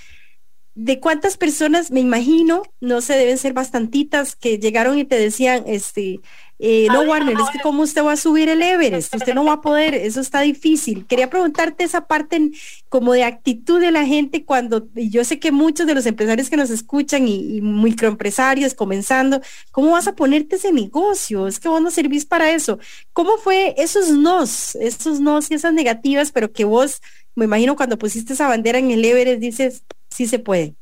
de cuántas personas, me imagino, no sé, deben ser bastantitas que llegaron y te decían, este, eh, no, Warner, es que cómo usted va a subir el Everest, usted no va a poder, eso está difícil. Quería preguntarte esa parte como de actitud de la gente cuando, yo sé que muchos de los empresarios que nos escuchan y, microempresarios comenzando, ¿cómo vas a ponerte ese negocio? Es que vos no servís para eso. ¿Cómo fue esos nos, esos nos y esas negativas, pero que vos, me imagino cuando pusiste esa bandera en el Everest, dices, sí se puede.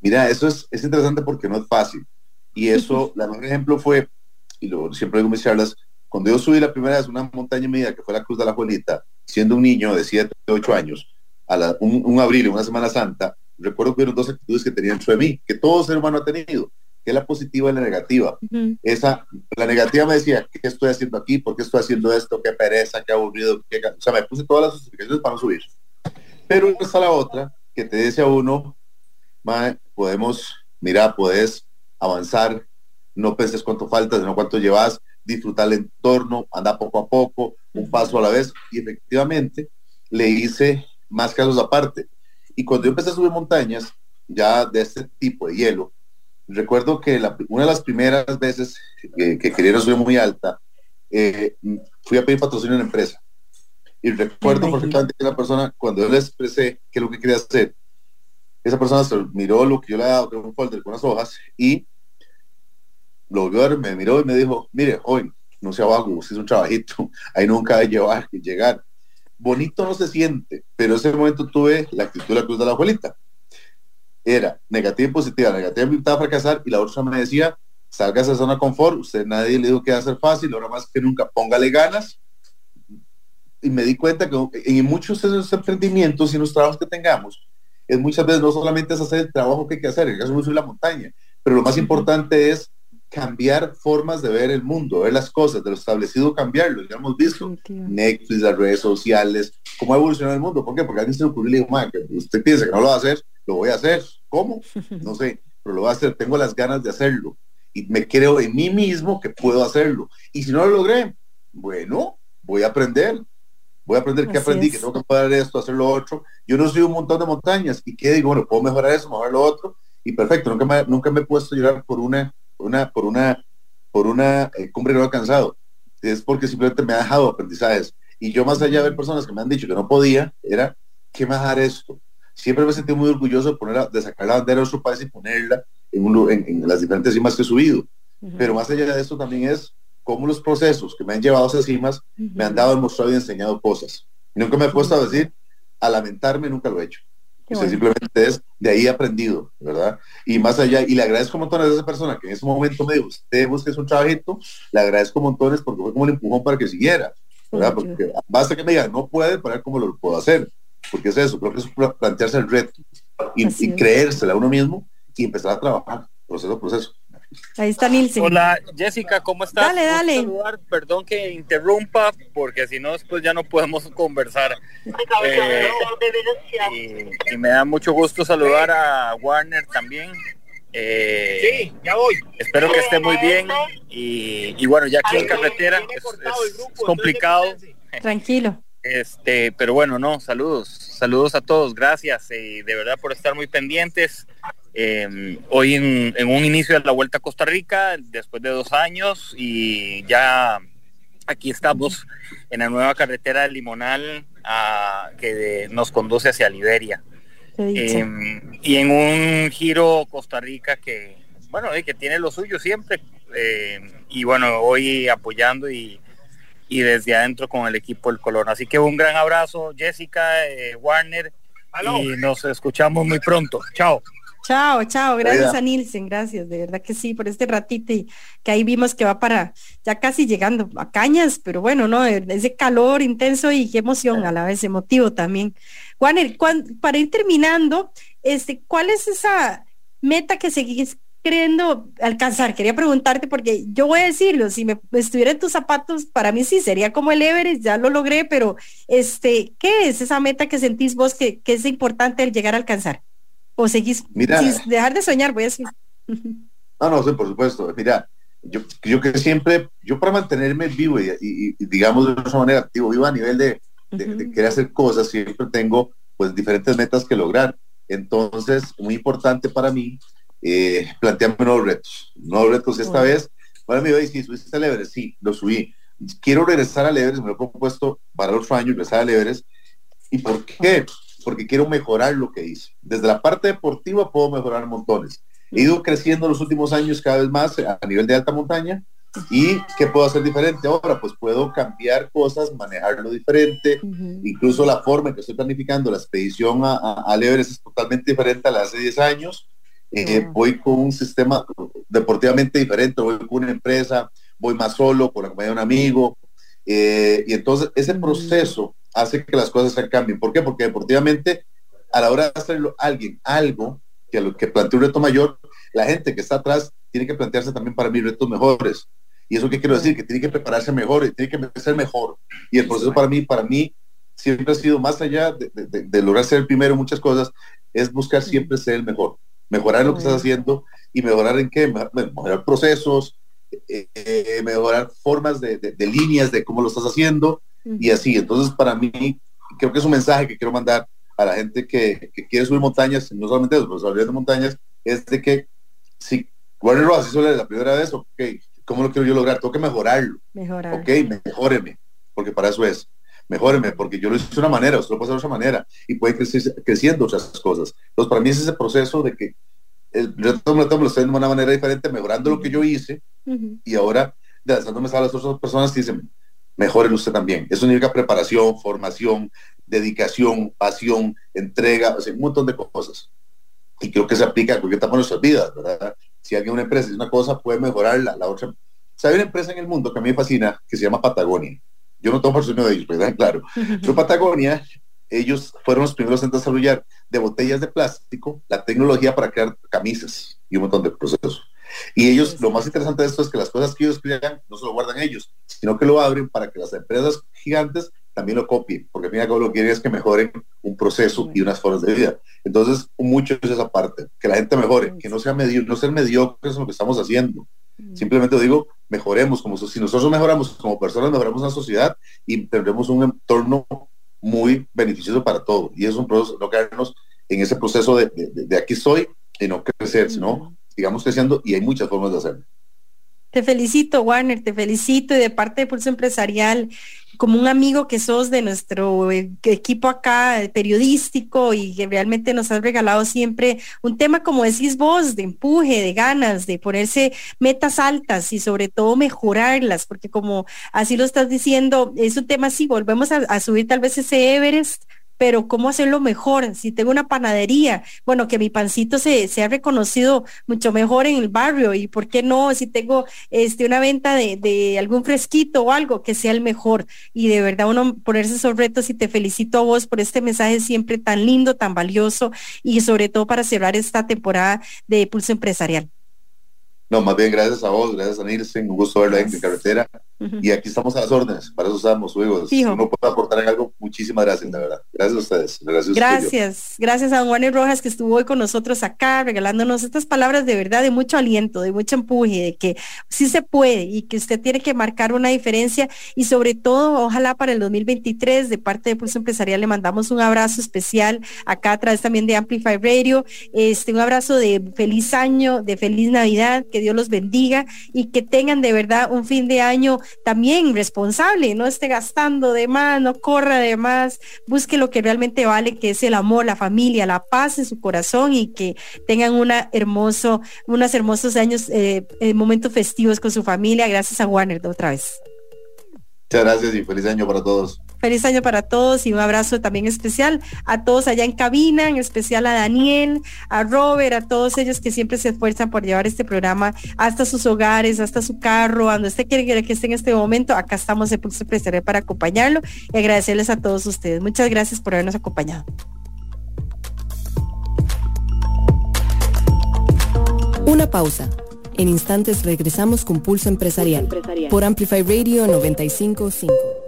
Mira, eso es, es interesante porque no es fácil. Y eso, el mejor ejemplo fue, y lo siempre digo en mis charlas, cuando yo subí la primera vez una montaña media que fue la Cruz de la Juelita, siendo un niño de 7, 8 años, a un, un, abril, una Semana Santa, recuerdo que hubieron dos actitudes que tenía dentro de mí, que todo ser humano ha tenido, que es la positiva y la negativa. Esa, la negativa me decía, ¿qué estoy haciendo aquí? ¿Por qué estoy haciendo esto? ¿Qué pereza? ¿Qué aburrido? Qué... O sea, me puse todas las justificaciones para no subir. Pero está la otra, que te dice a uno, podemos, mira, puedes avanzar, no penses cuánto falta, sino cuánto llevas, disfrutar el entorno, anda poco a poco, un paso a la vez. Y efectivamente le hice más casos aparte. Y cuando yo empecé a subir montañas, ya de este tipo de hielo, recuerdo que la, una de las primeras veces que, que quería subir muy alta, eh, fui a pedir patrocinio en la empresa. Y recuerdo perfectamente que la persona, cuando yo le expresé qué es lo que quería hacer, esa persona se miró lo que yo le había dado, que un folder con unas hojas, y lo vio, me miró y me dijo, mire, joven, no sea vago, usted es un trabajito, ahí nunca hay llevar, llegar. Bonito no se siente, pero ese momento tuve la actitud de la cruz de la abuelita. Era negativa y positiva, negativa me invitaba a fracasar y la otra me decía, salga de esa zona de confort, usted nadie le dijo que iba a ser fácil, ahora más que nunca, póngale ganas y me di cuenta que en muchos de esos emprendimientos y los trabajos que tengamos, es muchas veces no solamente es hacer el trabajo que hay que hacer, en el caso de subir la montaña, pero lo más importante es cambiar formas de ver el mundo, ver las cosas, de lo establecido cambiarlo. Ya hemos visto Netflix, las redes sociales, cómo ha evolucionado el mundo. ¿Por qué? Porque alguien se le ocurrió y dijo, que usted piensa que no lo va a hacer, lo voy a hacer. ¿Cómo? No sé, pero lo voy a hacer, tengo las ganas de hacerlo. Y me creo en mí mismo que puedo hacerlo. Y si no lo logré, bueno, voy a aprender, voy a aprender qué aprendí, que tengo que poder esto, hacer lo otro. Yo no soy un montón de montañas y qué digo, bueno, puedo mejorar eso, mejorar lo otro y perfecto. Nunca me, nunca me he puesto a llorar por una, una, por una, por una eh, cumbre no alcanzado. Es porque simplemente me ha dejado aprendizajes. Y yo más allá de ver personas que me han dicho que no podía, era, ¿qué me dejar esto? Siempre me sentí muy orgulloso de, poner, de sacar la bandera de su país y ponerla en, en, las diferentes cimas que he subido. Pero más allá de esto también es cómo los procesos que me han llevado a esas cimas me han dado, demostrado y enseñado cosas. nunca me he puesto a decir, a lamentarme, nunca lo he hecho. simplemente es, de ahí aprendido, ¿verdad? Y más allá, y le agradezco montones a esa persona que en ese momento me dijo, usted busque un trabajito, le agradezco montones porque fue como el empujón para que siguiera, ¿verdad? Porque basta que me diga, no puede, para ver cómo lo puedo hacer. Porque es eso, creo que es plantearse el reto y, y creérsela a uno mismo y empezar a trabajar, proceso proceso. Ahí está Nilsen. Hola Jessica, ¿cómo estás? Dale, dale. Perdón que interrumpa, porque si no, después ya no podemos conversar. Eh, y, me da mucho gusto saludar a Warner también. Eh, sí, ya voy. Espero que esté muy bien. Y, bueno, ya aquí en carretera es, complicado. Tranquilo. Este, pero bueno, no, saludos, saludos a todos, gracias y de verdad por estar muy pendientes. Em, hoy en, un inicio de la Vuelta a Costa Rica, después de dos años, y ya aquí estamos en la nueva carretera de Limonal que nos conduce hacia Liberia. Em, y en un giro Costa Rica que, bueno, que tiene lo suyo siempre. Em, y bueno, hoy apoyando y, y, desde adentro con el equipo del Colón. Así que un gran abrazo, Jessica, eh, Warner, y nos escuchamos muy pronto. Chao. Chao, chao, gracias a Nielsen, gracias, de verdad que sí, por este ratito y que ahí vimos que va para ya casi llegando a cañas, pero bueno, ¿no? Ese calor intenso y qué emoción a la vez, emotivo también. Juaner, para ir terminando, este, ¿cuál es esa meta que seguís queriendo alcanzar? Quería preguntarte porque yo voy a decirlo, si me estuviera en tus zapatos, para mí sí sería como el Everest, ya lo logré, pero este, ¿qué es esa meta que sentís vos que, que es importante el llegar a alcanzar? ¿O seguís Mira, sin dejar de soñar, voy a decir? No, no, sí, por supuesto. Mira, yo, yo que siempre, yo para mantenerme vivo y, digamos de una manera activo, vivo a nivel de, de, querer hacer cosas, siempre tengo pues diferentes metas que lograr. Entonces, muy importante para mí eh, plantearme nuevos retos. Nuevos retos esta vez. Para mí, si subiste al Everest, sí, lo subí. Quiero regresar al Everest, me lo he propuesto para los años, regresar al Everest. ¿Y por qué? Porque quiero mejorar lo que hice. Desde la parte deportiva puedo mejorar montones. He ido creciendo los últimos años cada vez más a nivel de alta montaña. ¿Y qué puedo hacer diferente ahora? Pues puedo cambiar cosas, manejarlo diferente. Incluso la forma en que estoy planificando la expedición a, a, Everest es totalmente diferente a la de hace 10 años. Eh, voy con un sistema deportivamente diferente, voy con una empresa, voy más solo, con la compañía de un amigo. Eh, y entonces ese proceso hace que las cosas se cambien. ¿Por qué? Porque deportivamente, a la hora de hacerlo alguien, algo, que, lo, que plantea un reto mayor, la gente que está atrás tiene que plantearse también para mí retos mejores. ¿Y eso qué quiero decir? Que tiene que prepararse mejor y tiene que ser mejor. Y el proceso para mí, para mí, siempre ha sido más allá de, lograr ser el primero en muchas cosas, es buscar siempre ser el mejor. Mejorar lo que estás haciendo y mejorar en qué? Mejorar procesos, eh, eh, mejorar formas de, líneas de cómo lo estás haciendo y así. Entonces, para mí, creo que es un mensaje que quiero mandar a la gente que, quiere subir montañas, no solamente eso, pero subir de montañas, es de que si Warner Ross hizo la primera vez, ok, ¿cómo lo quiero yo lograr? Tengo que mejorarlo. Mejorar. Ok, mejóreme, porque para eso es. Mejóreme, porque yo lo hice de una manera, usted lo puede hacer de otra manera y puede crecer creciendo otras cosas. Entonces, para mí es ese proceso de que el reto me lo estoy de una manera diferente, mejorando lo que yo hice y ahora lanzándome a las otras personas que dicen, mejoren usted también. Eso significa preparación, formación, dedicación, pasión, entrega, o un montón de cosas. Y creo que se aplica a cualquier etapa de nuestras vidas, ¿verdad? Si alguien una empresa es una cosa, puede mejorarla, la otra. ¿Sabe una empresa en el mundo que a mí me fascina que se llama Patagonia? Yo no tomo patrocinio de ellos, ¿verdad? Claro. Pero Patagonia, ellos fueron los primeros en desarrollar de botellas de plástico la tecnología para crear camisas y un montón de procesos. Y ellos, lo más interesante de esto es que las cosas que ellos crean no se lo guardan ellos, sino que lo abren para que las empresas gigantes también lo copien, porque al fin y al cabo lo que quieren es que mejoren un proceso y unas formas de vida. Entonces, mucho es esa parte, que la gente mejore, que no sea medio, no ser mediocres en lo que estamos haciendo. Simplemente digo, mejoremos, como si nosotros mejoramos como personas, mejoramos la sociedad y tendremos un entorno muy beneficioso para todos. Y es un proceso, no quedarnos en ese proceso de, de, aquí estoy y no crecer, sino sigamos creciendo y hay muchas formas de hacerlo. Te felicito, Warner, te felicito y de parte de Pulso Empresarial, como un amigo que sos de nuestro eh, equipo acá eh, periodístico y que realmente nos has regalado siempre un tema, como decís vos, de empuje, de ganas, de ponerse metas altas y sobre todo mejorarlas, porque como así lo estás diciendo, es un tema así, volvemos a, a subir tal vez ese Everest pero ¿cómo hacerlo mejor? Si tengo una panadería, bueno, que mi pancito se, ha reconocido mucho mejor en el barrio y por qué no, si tengo este, una venta de, de, algún fresquito o algo, que sea el mejor. Y de verdad uno ponerse esos retos y te felicito a vos por este mensaje siempre tan lindo, tan valioso y sobre todo para cerrar esta temporada de Pulso Empresarial. No, más bien gracias a vos, gracias a Nielsen, un gusto verla en carretera. Y aquí estamos a las órdenes, para eso estamos, luego. Si uno puede aportar en algo, muchísimas gracias, la verdad. Gracias a ustedes. Gracias, gracias, gracias a Juan Rojas que estuvo hoy con nosotros acá, regalándonos estas palabras de verdad, de mucho aliento, de mucho empuje, de que sí se puede y que usted tiene que marcar una diferencia y sobre todo, ojalá para el 2023, de parte de Pulso Empresarial, le mandamos un abrazo especial acá a través también de Amplify Radio, este, un abrazo de feliz año, de feliz Navidad, que Dios los bendiga y que tengan de verdad un fin de año también responsable, no esté gastando de más, no corra de más, busque lo que realmente vale, que es el amor, la familia, la paz en su corazón y que tengan una hermoso, unos hermosos años, eh, eh, momentos festivos con su familia. Gracias a Warner otra vez. Muchas gracias y feliz año para todos. Feliz año para todos y un abrazo también especial a todos allá en cabina, en especial a Daniel, a Robert, a todos ellos que siempre se esfuerzan por llevar este programa hasta sus hogares, hasta su carro, a donde usted quiere que esté en este momento. Acá estamos de Pulso Empresarial para acompañarlo y agradecerles a todos ustedes. Muchas gracias por habernos acompañado. Una pausa. En instantes regresamos con Pulso Empresarial, por Amplify Radio 955.